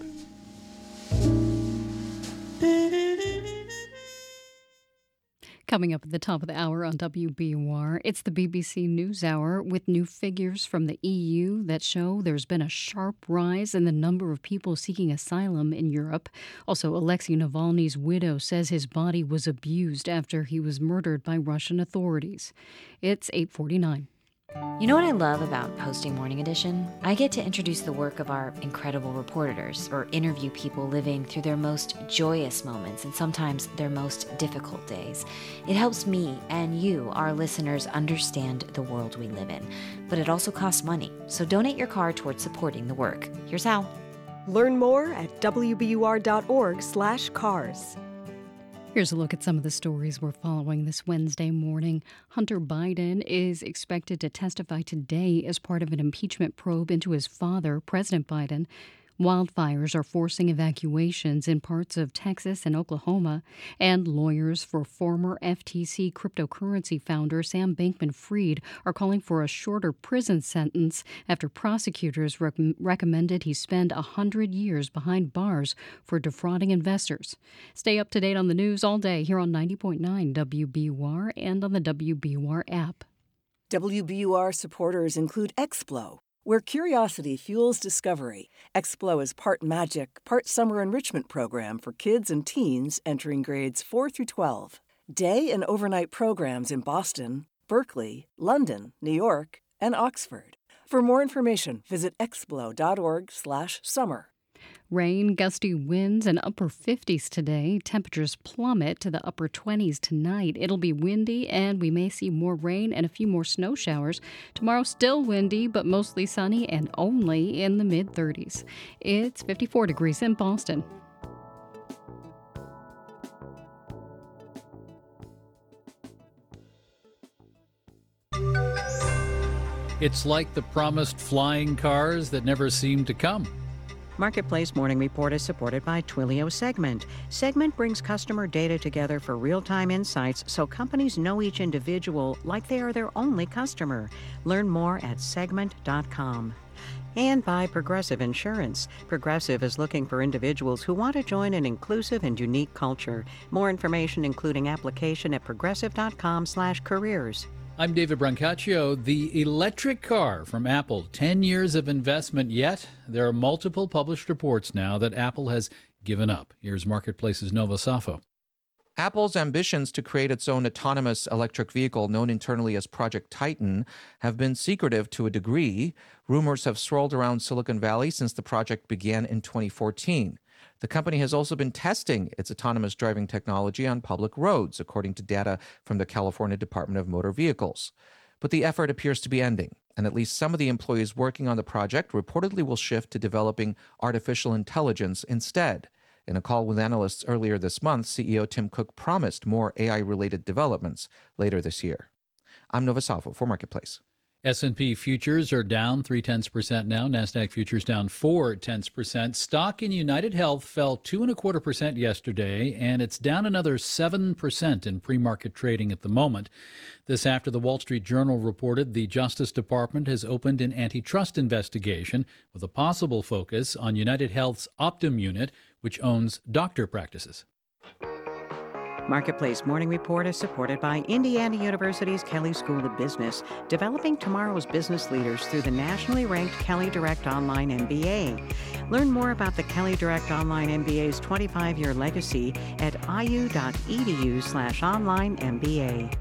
Coming up at the top of the hour on WBUR, it's the BBC NewsHour with new figures from the EU that show there's been a sharp rise in the number of people seeking asylum in Europe. Also, Alexei Navalny's widow says his body was abused after he was murdered by Russian authorities. It's 849. You know what I love about hosting Morning Edition? I get to introduce the work of our incredible reporters or interview people living through their most joyous moments and sometimes their most difficult days. It helps me and you, our listeners, understand the world we live in. But it also costs money, so donate your car towards supporting the work. Here's how. Learn more at wbur.org/cars. Here's a look at some of the stories we're following this Wednesday morning. Hunter Biden is expected to testify today as part of an impeachment probe into his father, President Biden. Wildfires are forcing evacuations in parts of Texas and Oklahoma, and lawyers for former FTX cryptocurrency founder Sam Bankman Fried are calling for a shorter prison sentence after prosecutors rec- recommended he spend 100 years behind bars for defrauding investors. Stay up to date on the news all day here on 90.9 WBUR and on the WBUR app. WBUR supporters include Explo where curiosity fuels discovery. Explo is part magic, part summer enrichment program for kids and teens entering grades 4 through 12. Day and overnight programs in Boston, Berkeley, London, New York, and Oxford. For more information, visit explo.org/summer. Rain, gusty winds, and upper 50s today. Temperatures plummet to the upper 20s tonight. It'll be windy, and we may see more rain and a few more snow showers. Tomorrow, still windy, but mostly sunny and only in the mid 30s. It's 54 degrees in Boston. It's like the promised flying cars that never seem to come. Marketplace Morning Report is supported by Twilio Segment. Segment brings customer data together for real time insights so companies know each individual like they are their only customer. Learn more at segment.com. And by Progressive Insurance. Progressive is looking for individuals who want to join an inclusive and unique culture. More information, including application at progressive.com/careers. I'm David Brancaccio. The electric car from Apple, 10 years of investment, yet there are multiple published reports now that Apple has given up. Here's Marketplace's Nova Safo. Apple's ambitions to create its own autonomous electric vehicle, known internally as Project Titan, have been secretive to a degree. Rumors have swirled around Silicon Valley since the project began in 2014. The company has also been testing its autonomous driving technology on public roads, according to data from the California Department of Motor Vehicles. But the effort appears to be ending, and at least some of the employees working on the project reportedly will shift to developing artificial intelligence instead. In a call with analysts earlier this month, CEO Tim Cook promised more AI related developments later this year. I'm Nova Safo for Marketplace. S&P futures are down three tenths percent now. Nasdaq futures down four tenths percent. Stock in United Health fell two and a quarter percent yesterday, and it's down another seven percent in pre-market trading at the moment. This after the Wall Street Journal reported the Justice Department has opened an antitrust investigation with a possible focus on United Health's Optum unit, which owns doctor practices. Marketplace Morning Report is supported by Indiana University's Kelley School of Business, developing tomorrow's business leaders through the nationally ranked Kelley Direct Online MBA. Learn more about the Kelley Direct Online MBA's 25-year legacy at iu.edu slash online MBA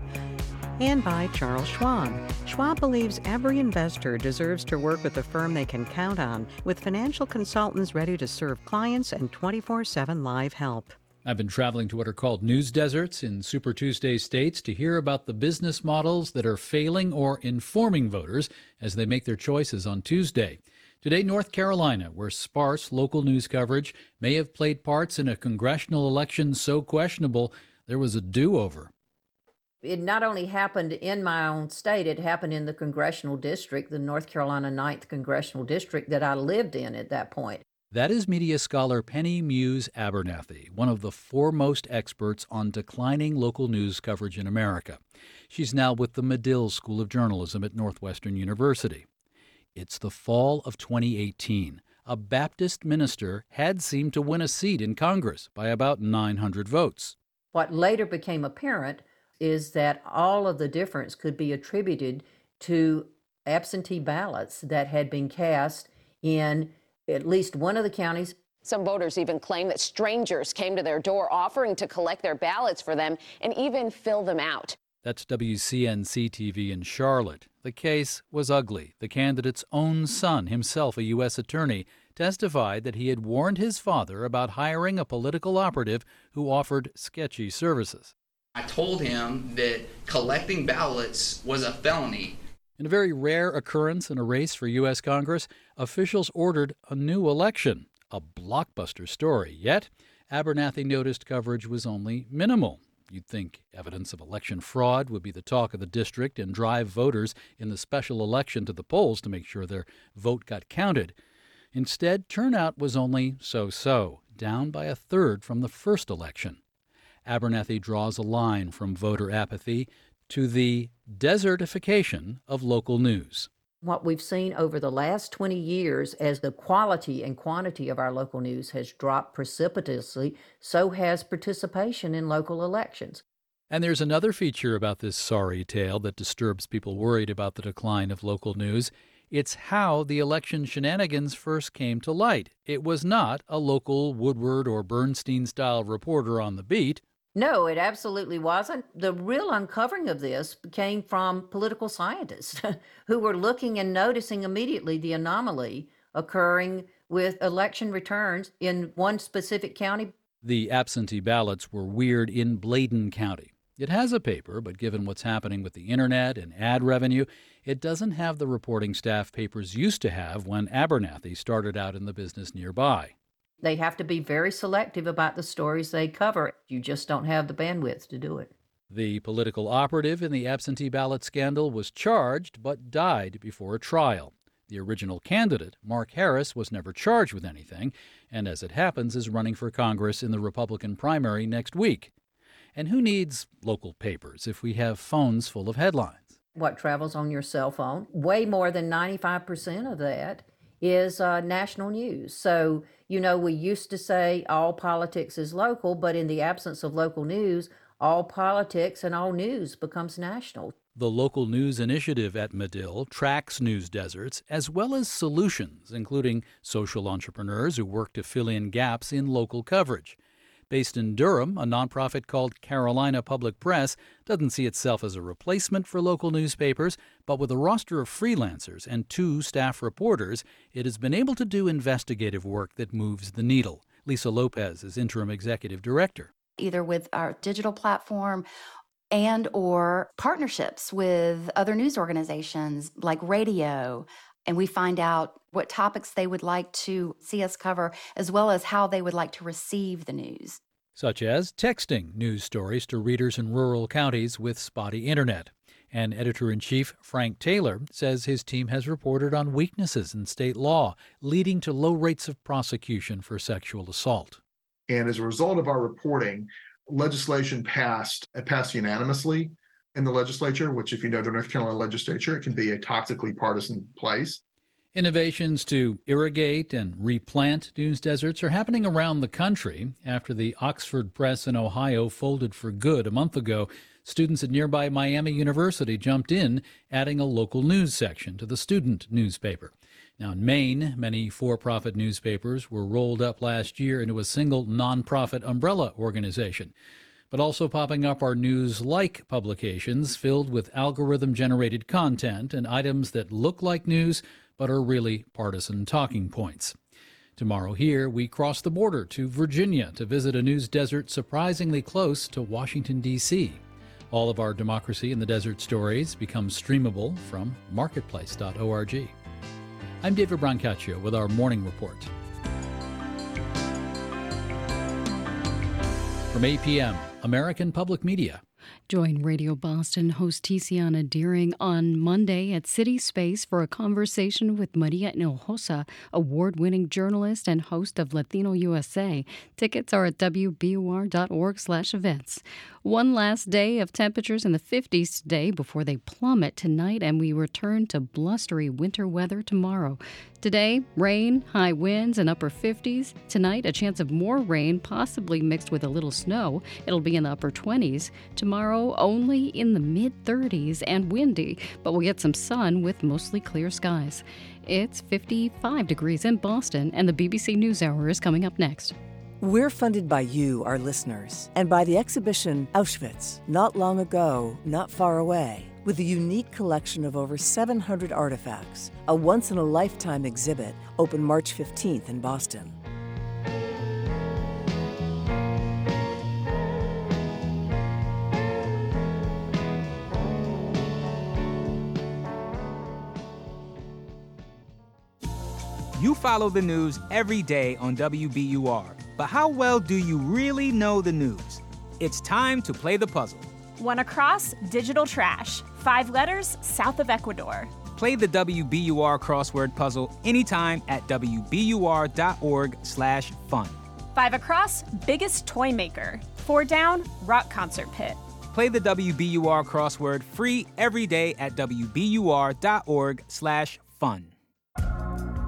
and by Charles Schwab. Schwab believes every investor deserves to work with a firm they can count on, with financial consultants ready to serve clients and 24 7 live help. I've been traveling to what are called news deserts in Super Tuesday states to hear about the business models that are failing or informing voters as they make their choices on Tuesday. Today, North Carolina, where sparse local news coverage may have played parts in a congressional election so questionable there was a do over. It not only happened in my own state, it happened in the congressional district, the North Carolina 9th congressional district that I lived in at that point. That is media scholar Penny Muse Abernathy, one of the foremost experts on declining local news coverage in America. She's now with the Medill School of Journalism at Northwestern University. It's the fall of 2018. A Baptist minister had seemed to win a seat in Congress by about 900 votes. What later became apparent is that all of the difference could be attributed to absentee ballots that had been cast in at least one of the counties. Some voters even claim that strangers came to their door offering to collect their ballots for them and even fill them out. That's WCNC TV in Charlotte. The case was ugly. The candidate's own son, himself a U.S. attorney, testified that he had warned his father about hiring a political operative who offered sketchy services. I told him that collecting ballots was a felony in a very rare occurrence in a race for U.S. Congress, officials ordered a new election, a blockbuster story. Yet, Abernathy noticed coverage was only minimal. You'd think evidence of election fraud would be the talk of the district and drive voters in the special election to the polls to make sure their vote got counted. Instead, turnout was only so so, down by a third from the first election. Abernathy draws a line from voter apathy to the desertification of local news. What we've seen over the last 20 years as the quality and quantity of our local news has dropped precipitously, so has participation in local elections. And there's another feature about this sorry tale that disturbs people worried about the decline of local news. It's how the election shenanigans first came to light. It was not a local Woodward or Bernstein style reporter on the beat. No, it absolutely wasn't. The real uncovering of this came from political scientists who were looking and noticing immediately the anomaly occurring with election returns in one specific county. The absentee ballots were weird in Bladen County. It has a paper, but given what's happening with the internet and ad revenue, it doesn't have the reporting staff papers used to have when Abernathy started out in the business nearby. They have to be very selective about the stories they cover. You just don't have the bandwidth to do it. The political operative in the absentee ballot scandal was charged but died before a trial. The original candidate, Mark Harris, was never charged with anything, and as it happens, is running for Congress in the Republican primary next week. And who needs local papers if we have phones full of headlines? What travels on your cell phone? Way more than 95% of that is uh, national news. So, you know, we used to say all politics is local, but in the absence of local news, all politics and all news becomes national. The local news initiative at Medill tracks news deserts as well as solutions, including social entrepreneurs who work to fill in gaps in local coverage. Based in Durham, a nonprofit called Carolina Public Press doesn't see itself as a replacement for local newspapers, but with a roster of freelancers and two staff reporters, it has been able to do investigative work that moves the needle. Lisa Lopez is interim executive director. Either with our digital platform and or partnerships with other news organizations like radio and we find out what topics they would like to see us cover as well as how they would like to receive the news such as texting news stories to readers in rural counties with spotty internet and editor in chief Frank Taylor says his team has reported on weaknesses in state law leading to low rates of prosecution for sexual assault. And as a result of our reporting, legislation passed passed unanimously in the legislature, which, if you know the North Carolina legislature, it can be a toxically partisan place. Innovations to irrigate and replant dunes deserts are happening around the country. After the Oxford Press in Ohio folded for good a month ago, students at nearby Miami University jumped in, adding a local news section to the student newspaper. Now, in Maine, many for profit newspapers were rolled up last year into a single nonprofit umbrella organization. But also popping up are news like publications filled with algorithm generated content and items that look like news but are really partisan talking points. Tomorrow, here, we cross the border to Virginia to visit a news desert surprisingly close to Washington, D.C. All of our Democracy in the Desert stories become streamable from marketplace.org. I'm David Brancaccio with our morning report. From 8 p.m., American Public Media. Join Radio Boston host Tiziana Dearing on Monday at City Space for a conversation with Maria Hinojosa, award winning journalist and host of Latino USA. Tickets are at wbur.org slash events. One last day of temperatures in the 50s today before they plummet tonight, and we return to blustery winter weather tomorrow. Today, rain, high winds, and upper 50s. Tonight, a chance of more rain, possibly mixed with a little snow. It'll be in the upper 20s. Tomorrow, only in the mid 30s and windy, but we'll get some sun with mostly clear skies. It's 55 degrees in Boston, and the BBC NewsHour is coming up next. We're funded by you, our listeners, and by the exhibition Auschwitz, Not Long Ago, Not Far Away, with a unique collection of over 700 artifacts, a once in a lifetime exhibit, open March 15th in Boston. You follow the news every day on WBUR, but how well do you really know the news? It's time to play the puzzle. One across, digital trash. Five letters, south of Ecuador. Play the WBUR crossword puzzle anytime at wbur.org/fun. Five across, biggest toy maker. Four down, rock concert pit. Play the WBUR crossword free every day at wbur.org/fun.